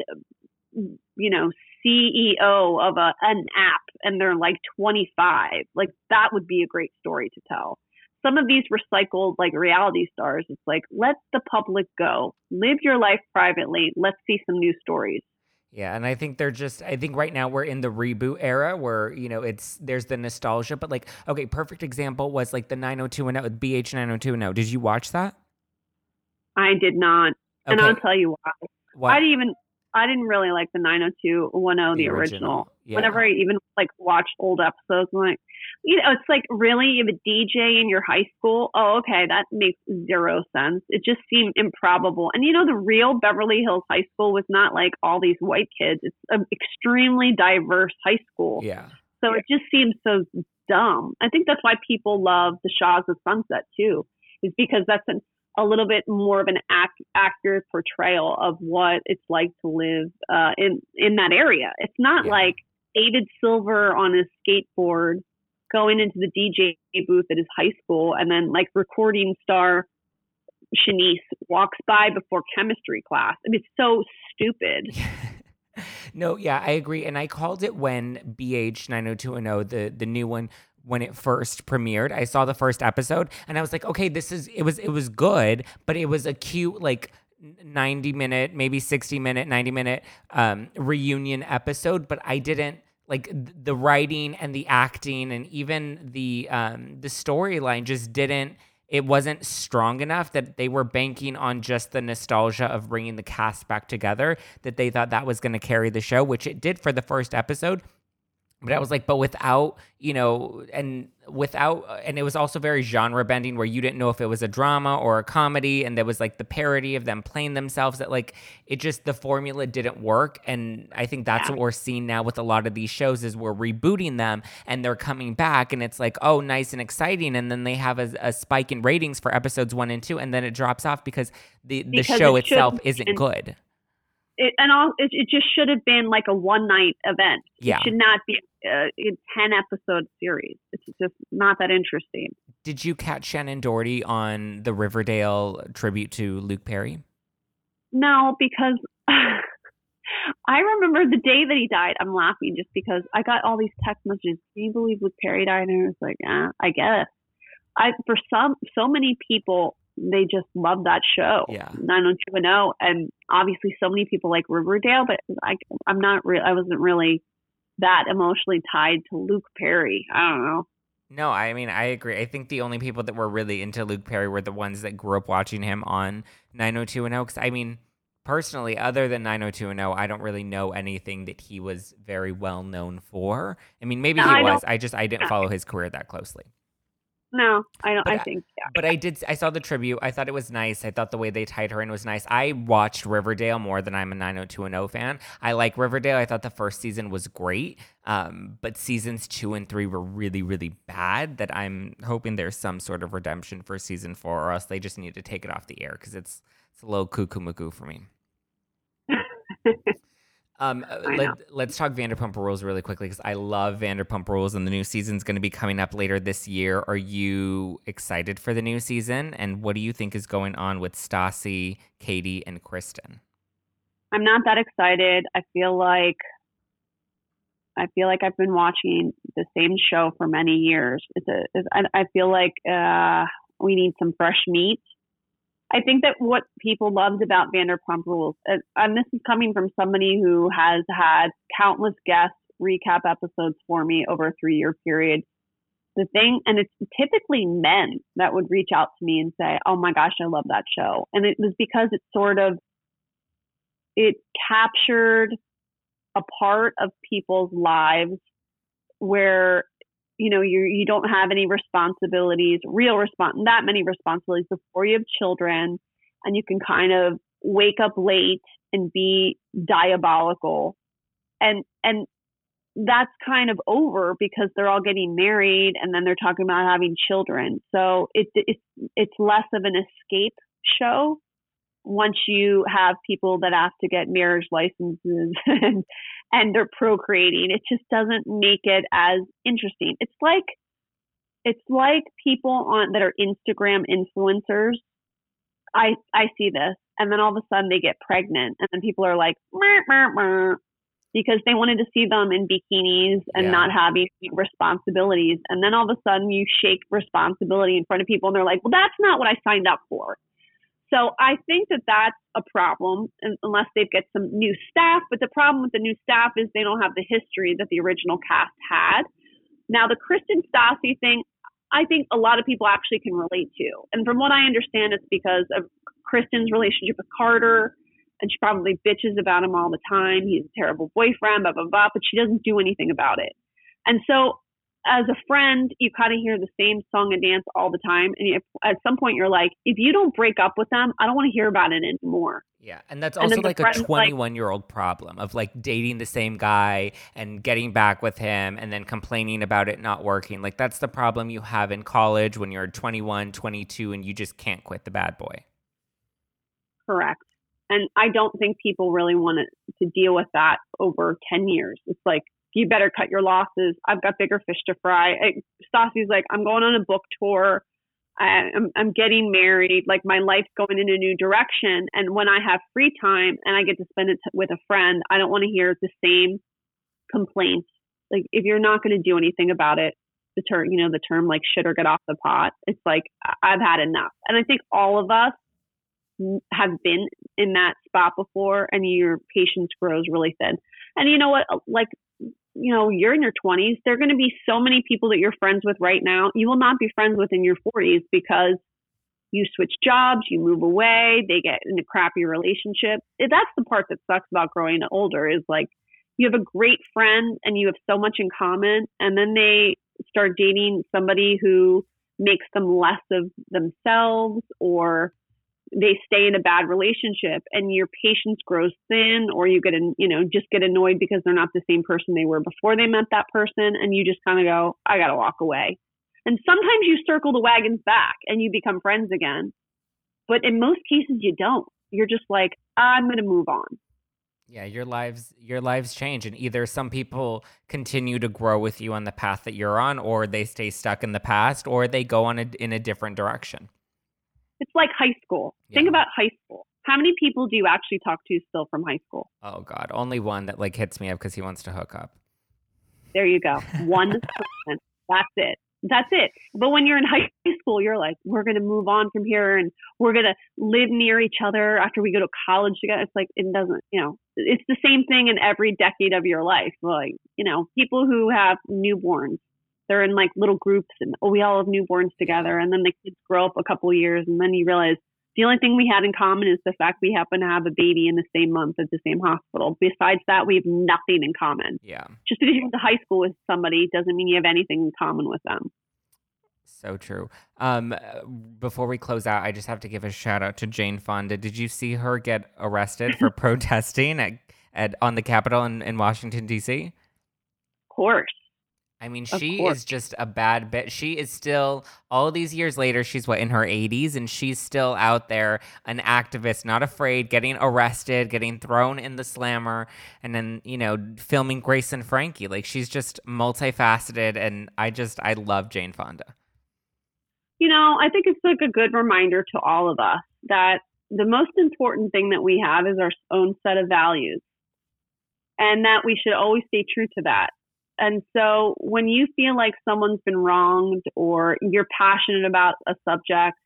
you know, CEO of a an app and they're like 25. Like that would be a great story to tell. Some of these recycled like reality stars, it's like let the public go, live your life privately. Let's see some new stories. Yeah, and I think they're just I think right now we're in the reboot era where, you know, it's there's the nostalgia, but like okay, perfect example was like the nine 90210 BH 90210. Did you watch that? I did not. Okay. And I'll tell you why. What? I didn't even I didn't really like the 90210, the, the original. original. Yeah. Whenever I even like watched old episodes, I'm like, you know, it's like really you have a DJ in your high school. Oh, okay, that makes zero sense. It just seemed improbable. And you know, the real Beverly Hills High School was not like all these white kids. It's an extremely diverse high school. Yeah. So it just seems so dumb. I think that's why people love the Shahs of Sunset too, is because that's an a little bit more of an ac- accurate portrayal of what it's like to live uh, in in that area. It's not yeah. like David Silver on his skateboard going into the DJ booth at his high school and then like recording star Shanice walks by before chemistry class. I mean, it's so stupid. no, yeah, I agree. And I called it when BH 90210, the, the new one, when it first premiered. I saw the first episode and I was like, okay, this is it was it was good, but it was a cute like 90 minute, maybe 60 minute, 90 minute um reunion episode, but I didn't like the writing and the acting and even the um the storyline just didn't it wasn't strong enough that they were banking on just the nostalgia of bringing the cast back together that they thought that was going to carry the show, which it did for the first episode. But I was like, but without, you know, and without, and it was also very genre bending where you didn't know if it was a drama or a comedy. And there was like the parody of them playing themselves that like it just, the formula didn't work. And I think that's yeah. what we're seeing now with a lot of these shows is we're rebooting them and they're coming back and it's like, oh, nice and exciting. And then they have a, a spike in ratings for episodes one and two. And then it drops off because the, the because show it itself isn't good it, and all it, it, just should have been like a one night event. Yeah. It should not be a, a ten episode series. It's just not that interesting. Did you catch Shannen Doherty on the Riverdale tribute to Luke Perry? No, because I remember the day that he died. I'm laughing just because I got all these text messages. Can you believe Luke Perry died? And I was like, yeah, I guess. I for some so many people they just love that show. Yeah. 90210. And obviously so many people like Riverdale, but I, I'm not real. I wasn't really that emotionally tied to Luke Perry. I don't know. No, I mean, I agree. I think the only people that were really into Luke Perry were the ones that grew up watching him on 90210. Because, I mean, personally, other than 90210, I don't really know anything that he was very well known for. I mean, maybe no, he I was. I just, I didn't follow his career that closely. No, I don't. But I think. Yeah. But I did. I saw the tribute. I thought it was nice. I thought the way they tied her in was nice. I watched Riverdale more than I'm a 90210 fan. I like Riverdale. I thought the first season was great. Um, but seasons two and three were really, really bad. That I'm hoping there's some sort of redemption for season four, or else they just need to take it off the air because it's it's a little cuckoo for me. Um, uh, let, us talk Vanderpump Rules really quickly because I love Vanderpump Rules, and the new season is going to be coming up later this year. Are you excited for the new season? And what do you think is going on with Stassi, Katie, and Kristen? I'm not that excited. I feel like I feel like I've been watching the same show for many years. It's a, it's, I, I feel like uh, we need some fresh meat. I think that what people loved about Vanderpump Rules, and this is coming from somebody who has had countless guests recap episodes for me over a three year period. The thing, and it's typically men that would reach out to me and say, "Oh my gosh, I love that show," and it was because it sort of it captured a part of people's lives where you know you you don't have any responsibilities real respons that many responsibilities before you have children and you can kind of wake up late and be diabolical. And and that's kind of over because they're all getting married and then they're talking about having children. So it, it's it's less of an escape show once you have people that have to get marriage licenses and and they're procreating, it just doesn't make it as interesting. It's like it's like people on that are Instagram influencers. I I see this, and then all of a sudden they get pregnant, and then people are like, meh, meh, meh, because they wanted to see them in bikinis and yeah. not having responsibilities, and then all of a sudden you shake responsibility in front of people, and they're like, well, that's not what I signed up for. So I think that that's a problem unless they get some new staff. But the problem with the new staff is they don't have the history that the original cast had. Now, the Kristen Stassi thing, I think a lot of people actually can relate to. And from what I understand, it's because of Kristen's relationship with Carter. And she probably bitches about him all the time. He's a terrible boyfriend, blah, blah, blah, but she doesn't do anything about it. And so as a friend, you kind of hear the same song and dance all the time. And if, at some point, you're like, if you don't break up with them, I don't want to hear about it anymore. Yeah. And that's also and like a 21 year old problem of like dating the same guy and getting back with him and then complaining about it not working. Like, that's the problem you have in college when you're 21, 22, and you just can't quit the bad boy. Correct. And I don't think people really want to, to deal with that over 10 years. It's like, you better cut your losses. I've got bigger fish to fry. Stassi's like, I'm going on a book tour. I, I'm, I'm getting married. Like my life's going in a new direction. And when I have free time and I get to spend it with a friend, I don't want to hear the same complaints. Like if you're not going to do anything about it, the term, you know, the term like shit or get off the pot. It's like I've had enough. And I think all of us have been in that spot before and your patience grows really thin. And you know what? Like you know, you're in your 20s, there are going to be so many people that you're friends with right now. You will not be friends with in your 40s because you switch jobs, you move away, they get in a crappy relationship. Eh, that's the part that sucks about growing older is like you have a great friend and you have so much in common and then they start dating somebody who makes them less of themselves or they stay in a bad relationship and your patience grows thin or you get you know just get annoyed because they're not the same person they were before they met that person and you just kind of go i got to walk away. And sometimes you circle the wagons back and you become friends again but in most cases you don't. You're just like i'm going to move on. Yeah your lives your lives change and either some people continue to grow with you on the path that you're on or they stay stuck in the past or they go on a, in a different direction it's like high school. Yeah. Think about high school. How many people do you actually talk to still from high school? Oh God, only one that like hits me up because he wants to hook up. There you go. One person. That's it. That's it. But when you're in high school, you're like, we're going to move on from here and we're going to live near each other after we go to college together. It's like, it doesn't, you know, it's the same thing in every decade of your life. Like, you know, people who have newborns, they're in like little groups and oh, we all have newborns together. And then the kids grow up a couple years and then you realize the only thing we had in common is the fact we happen to have a baby in the same month at the same hospital. Besides that, we have nothing in common. Yeah. Just because you went to high school with somebody doesn't mean you have anything in common with them. So true. Um, before we close out, I just have to give a shout out to Jane Fonda. Did you see her get arrested for protesting at, at on the Capitol in, in Washington D.C.? Of course. I mean, she is just a bad bit. She is still, all these years later, she's what, in her 80s, and she's still out there, an activist, not afraid, getting arrested, getting thrown in the slammer, and then, you know, filming Grace and Frankie. Like, she's just multifaceted, and I just, I love Jane Fonda. You know, I think it's like a good reminder to all of us that the most important thing that we have is our own set of values, and that we should always stay true to that and so when you feel like someone's been wronged or you're passionate about a subject,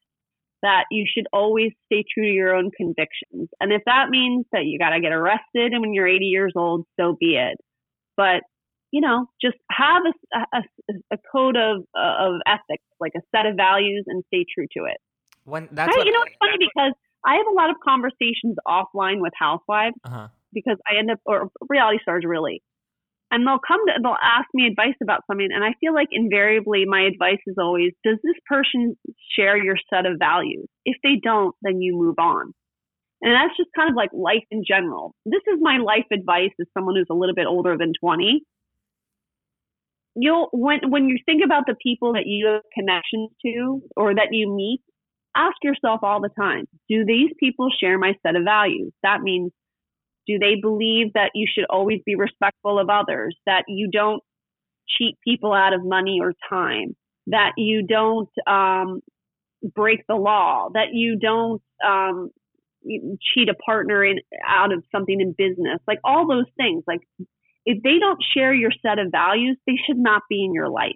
that you should always stay true to your own convictions. And if that means that you got to get arrested and when you're 80 years old, so be it. But you know, just have a, a, a code of of ethics, like a set of values, and stay true to it. When that's I, you know, it's funny because I have a lot of conversations offline with housewives uh-huh. because I end up or reality stars really and they'll come to they'll ask me advice about something and i feel like invariably my advice is always does this person share your set of values? If they don't then you move on. And that's just kind of like life in general. This is my life advice as someone who's a little bit older than 20 you'll when when you think about the people that you have connections to or that you meet ask yourself all the time do these people share my set of values? That means do they believe that you should always be respectful of others, that you don't cheat people out of money or time, that you don't um, break the law, that you don't um, cheat a partner in out of something in business, like all those things. Like if they don't share your set of values, they should not be in your life.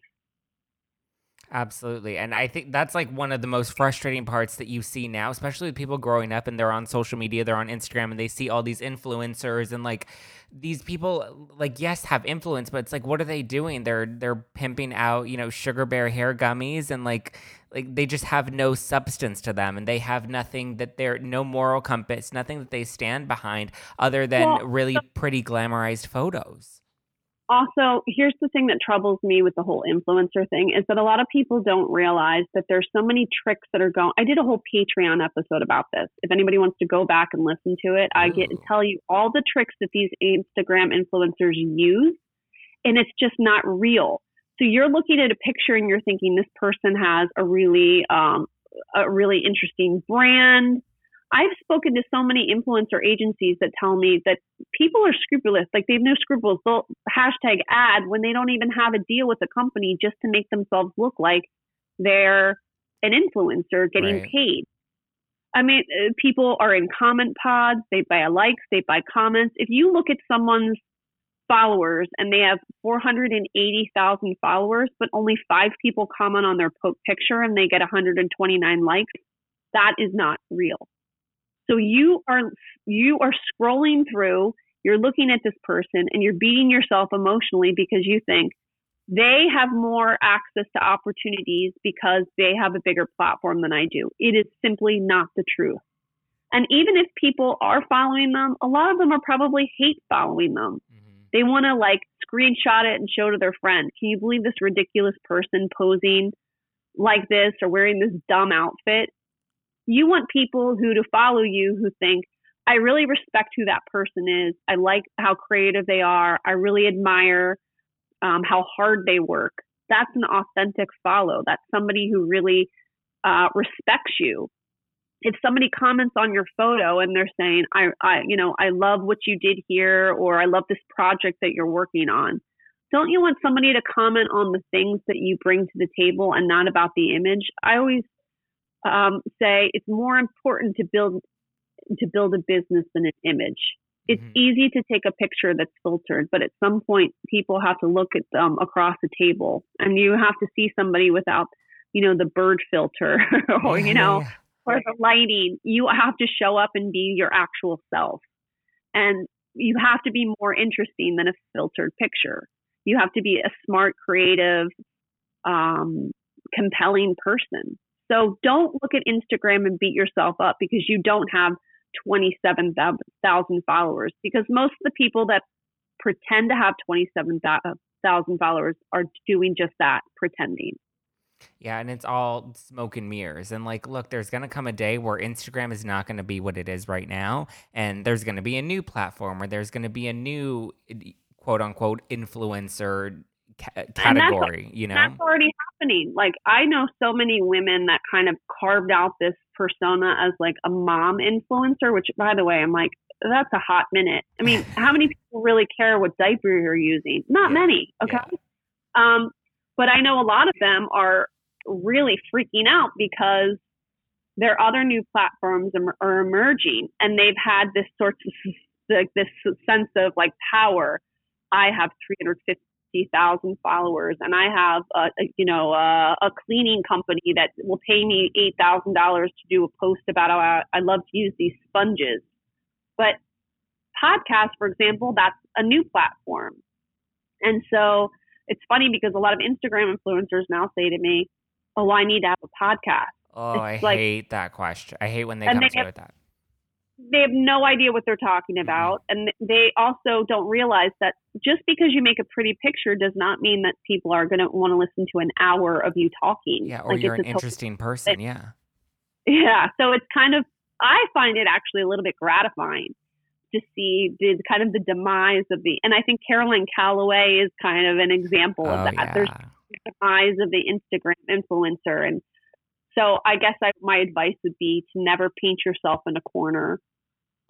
Absolutely. And I think that's like one of the most frustrating parts that you see now, especially with people growing up and they're on social media, they're on Instagram and they see all these influencers and like these people like yes have influence, but it's like what are they doing? They're they're pimping out, you know, sugar bear hair gummies and like like they just have no substance to them and they have nothing that they're no moral compass, nothing that they stand behind other than well, really pretty glamorized photos also, here's the thing that troubles me with the whole influencer thing is that a lot of people don't realize that there's so many tricks that are going. I did a whole Patreon episode about this. If anybody wants to go back and listen to it, I get to tell you all the tricks that these Instagram influencers use, and it's just not real. So you're looking at a picture and you're thinking this person has a really um, a really interesting brand I've spoken to so many influencer agencies that tell me that people are scrupulous, like they have no scruples. They'll hashtag ad when they don't even have a deal with a company just to make themselves look like they're an influencer getting right. paid. I mean, uh, people are in comment pods, they buy likes, they buy comments. If you look at someone's followers and they have 480,000 followers, but only five people comment on their picture and they get 129 likes, that is not real. So you are you are scrolling through, you're looking at this person and you're beating yourself emotionally because you think they have more access to opportunities because they have a bigger platform than I do. It is simply not the truth. And even if people are following them, a lot of them are probably hate following them. Mm-hmm. They want to like screenshot it and show to their friend. Can you believe this ridiculous person posing like this or wearing this dumb outfit? You want people who to follow you who think, I really respect who that person is. I like how creative they are. I really admire um, how hard they work. That's an authentic follow. That's somebody who really uh, respects you if somebody comments on your photo and they're saying, I, I, you know, I love what you did here, or I love this project that you're working on, don't you want somebody to comment on the things that you bring to the table and not about the image? I always um, say it's more important to build to build a business than an image. It's mm-hmm. easy to take a picture that's filtered, but at some point, people have to look at them across the table, and you have to see somebody without, you know, the bird filter, or you know, for the lighting, you have to show up and be your actual self. And you have to be more interesting than a filtered picture. You have to be a smart, creative, um, compelling person. So don't look at Instagram and beat yourself up because you don't have 27,000 followers because most of the people that pretend to have 27,000 followers are doing just that, pretending. Yeah, and it's all smoke and mirrors. And like, look, there's going to come a day where Instagram is not going to be what it is right now. And there's going to be a new platform where there's going to be a new quote unquote influencer ca- category, you know? That's already happening. Like, I know so many women that kind of carved out this persona as like a mom influencer, which by the way, I'm like, that's a hot minute. I mean, how many people really care what diaper you're using? Not yeah. many. Okay. Yeah. Um, but I know a lot of them are really freaking out because their other new platforms are emerging and they've had this sort of like this sense of like power. I have 350,000 followers and I have a, a you know a, a, cleaning company that will pay me $8,000 to do a post about how I, I love to use these sponges. But podcast, for example, that's a new platform. And so it's funny because a lot of Instagram influencers now say to me, "Oh, I need to have a podcast." Oh, it's I like, hate that question. I hate when they come they to have, with that. They have no idea what they're talking about, and they also don't realize that just because you make a pretty picture does not mean that people are going to want to listen to an hour of you talking. Yeah, or like you're an interesting person. Yeah. Yeah, so it's kind of I find it actually a little bit gratifying to see the kind of the demise of the, and I think Caroline Calloway is kind of an example of oh, that. Yeah. There's the demise of the Instagram influencer. And so I guess I, my advice would be to never paint yourself in a corner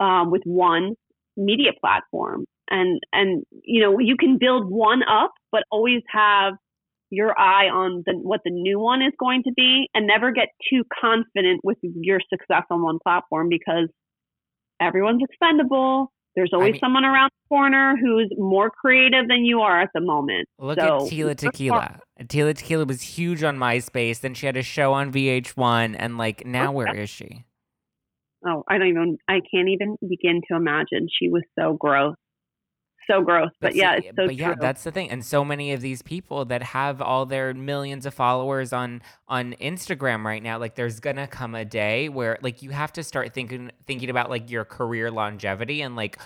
um, with one media platform. And, and, you know, you can build one up, but always have your eye on the, what the new one is going to be and never get too confident with your success on one platform because everyone's expendable. There's always I mean, someone around the corner who's more creative than you are at the moment. Look so, at Tila Tequila. Tila Tequila was huge on MySpace. Then she had a show on VH1, and like now, where is she? Oh, I don't even. I can't even begin to imagine. She was so gross so gross. But, but yeah, it's so but yeah, that's the thing. And so many of these people that have all their millions of followers on on Instagram right now, like there's gonna come a day where like you have to start thinking thinking about like your career longevity and like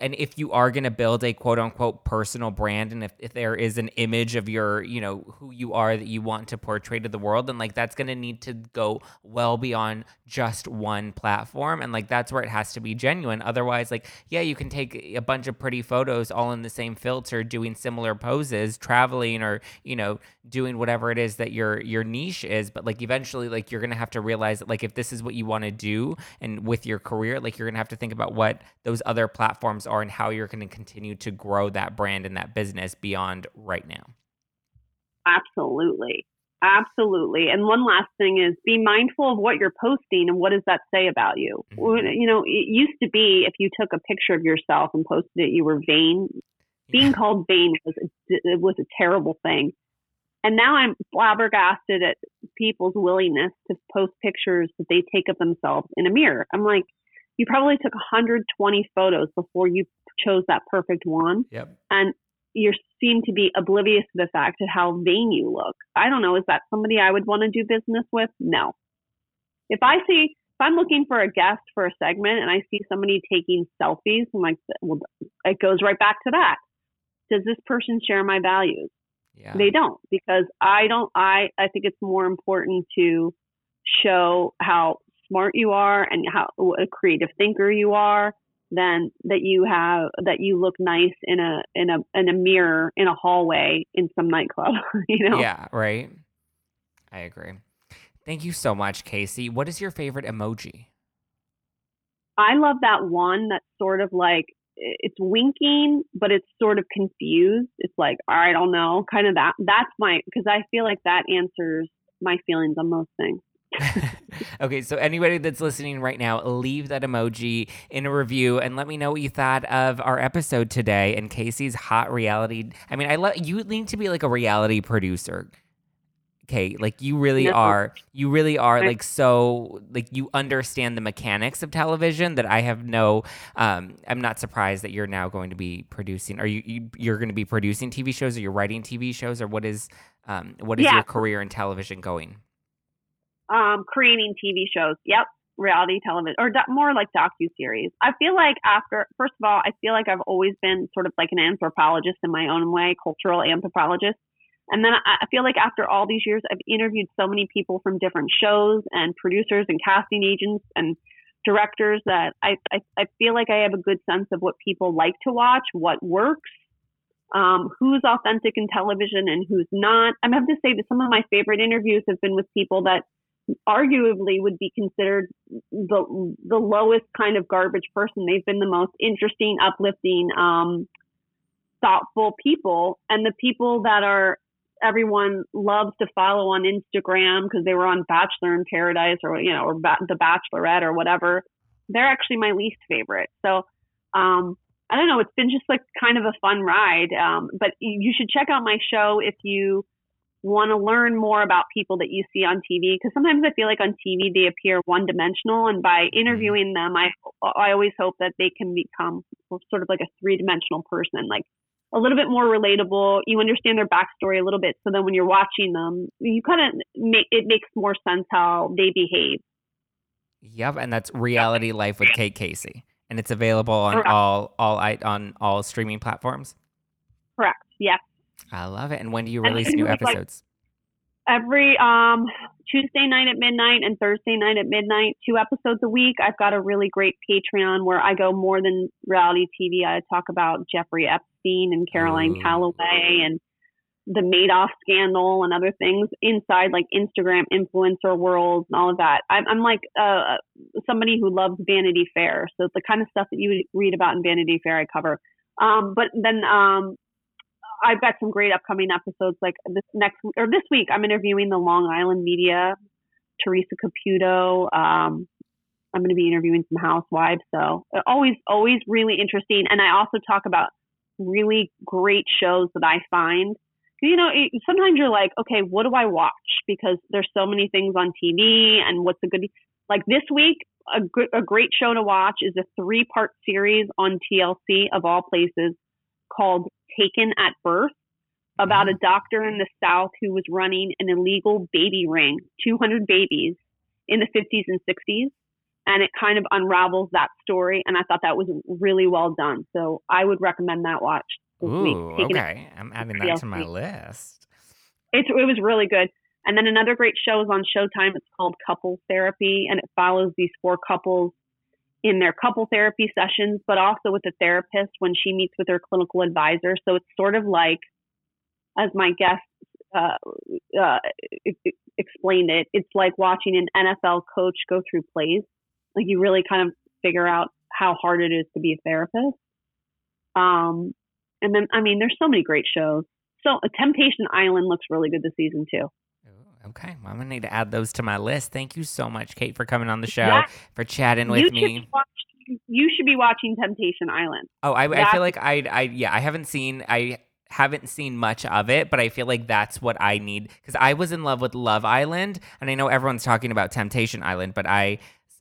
and if you are going to build a quote unquote personal brand and if, if there is an image of your you know who you are that you want to portray to the world then like that's going to need to go well beyond just one platform and like that's where it has to be genuine. Otherwise like yeah you can take a bunch of pretty photos all in the same filter doing similar poses traveling or you know doing whatever it is that your your niche is but like eventually like you're going to have to realize that like if this is what you want to do and with your career like you're going to have to think about what those other platforms are and how you're going to continue to grow that brand and that business beyond right now. Absolutely. Absolutely. And one last thing is be mindful of what you're posting and what does that say about you. Mm-hmm. You know, it used to be if you took a picture of yourself and posted it, you were vain. Being called vain was a, it was a terrible thing. And now I'm flabbergasted at people's willingness to post pictures that they take of themselves in a mirror. I'm like, you probably took 120 photos before you chose that perfect one. Yep. And you're seem to be oblivious to the fact of how vain you look. I don't know. Is that somebody I would want to do business with? No. If I see, if I'm looking for a guest for a segment and I see somebody taking selfies, I'm like, well, it goes right back to that. Does this person share my values? Yeah. They don't because I don't. I I think it's more important to show how smart you are and how a creative thinker you are than that you have that you look nice in a in a in a mirror in a hallway in some nightclub you know Yeah, right. I agree. Thank you so much, Casey. What is your favorite emoji? i love that one that's sort of like it's winking but it's sort of confused it's like i don't know kind of that that's my because i feel like that answers my feelings on most things okay, so anybody that's listening right now, leave that emoji in a review and let me know what you thought of our episode today and Casey's hot reality. I mean, I love you need to be like a reality producer. Okay, like you really No. are. You really are like so like you understand the mechanics of television that I have no um I'm not surprised that you're now going to be producing. Are you, you you're going to be producing TV shows or you're writing TV shows or what is um what is Yeah. your career in television going? Um, creating TV shows. Yep, reality television or do- more like docu series. I feel like after, first of all, I feel like I've always been sort of like an anthropologist in my own way, cultural anthropologist. And then I feel like after all these years, I've interviewed so many people from different shows and producers and casting agents and directors that I, I, I feel like I have a good sense of what people like to watch, what works, um, who's authentic in television and who's not. I have to say that some of my favorite interviews have been with people that arguably would be considered the the lowest kind of garbage person. They've been the most interesting, uplifting, um, thoughtful people, and the people that are everyone loves to follow on Instagram because they were on Bachelor in Paradise or you know or ba- The Bachelorette or whatever. They're actually my least favorite. So. Um, I don't know. It's been just like kind of a fun ride. Um, but you you should check out my show if you want to learn more about people that you see on TV because sometimes I feel like on TV they appear one dimensional and by mm-hmm. interviewing them I I always hope that they can become sort of like a three dimensional person like a little bit more relatable you understand their backstory a little bit so then when you're watching them you kind of make it makes more sense how they behave Yep, and that's Reality Life with Kate Casey, and it's available on Correct. all all on all streaming platforms. correct yes I love it. And when do you release new like- episodes? every um Tuesday night at midnight and Thursday night at midnight, two episodes a week. I've got a really great Patreon where I go more than reality TV. I talk about Jeffrey Epstein and Caroline Ooh. Calloway and the Madoff scandal and other things inside like Instagram influencer world and all of that. I'm, I'm like uh, somebody who loves Vanity Fair, so the kind of stuff that you would read about in Vanity Fair, I cover. Um, but then um, I've got some great upcoming episodes. Like this next or this week, I'm interviewing the Long Island Medium, Teresa Caputo. Um, I'm going to be interviewing some housewives. So uh, always, always really interesting. And I also talk about really great shows that I find. You know, it, sometimes you're like, okay, what do I watch? Because there's so many things on TV, and what's a good like this week? A, good, a great show to watch is a three part series on TLC of all places called Taken at Birth about a mm-hmm. doctor in the South who was running an illegal baby ring, 200 babies in the 50s and 60s. And it kind of unravels that story. And I thought that was really well done. So I would recommend that watch this week. Ooh, okay. I'm adding that to my list. it's, it was really good. And then another great show is on Showtime. It's called Couple Therapy, and it follows these four couples in their couple therapy sessions, but also with the therapist when she meets with her clinical advisor. So it's sort of like, as my guest uh, uh, explained it, it's like watching an NFL coach go through plays. Like you really kind of figure out how hard it is to be a therapist. Um, and then, I mean, there's so many great shows. So, uh, Temptation Island looks really good this season too. Okay, well, I'm gonna need to add those to my list. Thank you so much, Kate, for coming on the show, Yeah. for chatting with me. watch. You should be watching Temptation Island. Oh, I, I feel like I, I, yeah, I haven't seen, I haven't seen much of it, but I feel like that's what I need because I was in love with Love Island, and I know everyone's talking about Temptation Island, but I,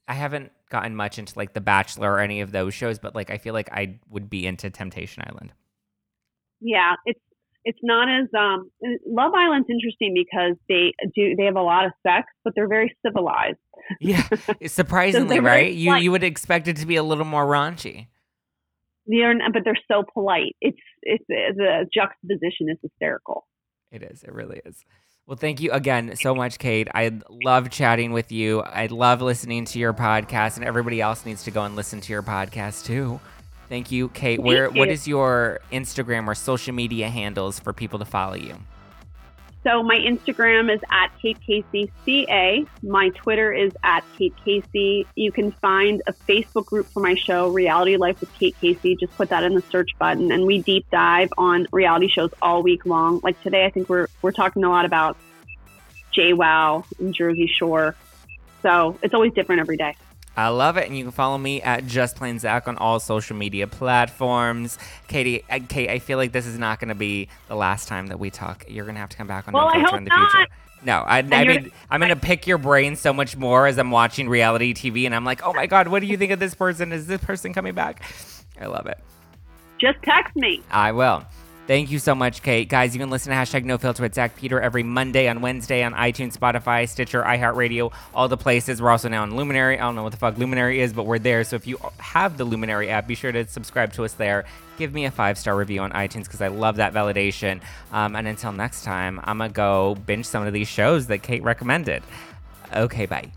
I haven't gotten much into like The Bachelor or any of those shows, but like I feel like I would be into Temptation Island. Yeah, it's it's not as um Love Island's interesting because they do they have a lot of sex, but they're very civilized. Yeah, surprisingly, right? You polite. you would expect it to be a little more raunchy. They're but they're so polite. It's it's the juxtaposition is hysterical. It is. It really is. Well, thank you again so much, Kate. I love chatting with you. I love listening to your podcast, and everybody else needs to go and listen to your podcast too. Thank you, Kate. Thank Where what you. is your Instagram or social media handles for people to follow you? So my Instagram is at Kate Casey CA. My Twitter is at Kate Casey. You can find a Facebook group for my show, Reality Life with Kate Casey. Just put that in the search button, and we deep dive on reality shows all week long. Like today, I think we're we're talking a lot about JWoww and Jersey Shore. So it's always different every day. I love it, and you can follow me at Just Plain Zack on all social media platforms. Katie, uh, Kate, I feel like this is not going to be the last time that we talk. You're going to have to come back on Well, No I Filter hope in the future. not. No, I, I mean, I'm going to pick your brain so much more as I'm watching reality TV, and I'm like, oh my god, what do you think of this person? Is this person coming back? I love it. Just text me. I will. Thank you so much, Kate. Guys, you can listen to hashtag no filter with Zack Peter every Monday on Wednesday on iTunes, Spotify, Stitcher, iHeartRadio, all the places. We're also now on Luminary. I don't know what the fuck Luminary is, but we're there. So if you have the Luminary app, be sure to subscribe to us there. Give me a five star review on iTunes because I love that validation. Um, and until next time, I'm going to go binge some of these shows that Kate recommended. Okay, bye.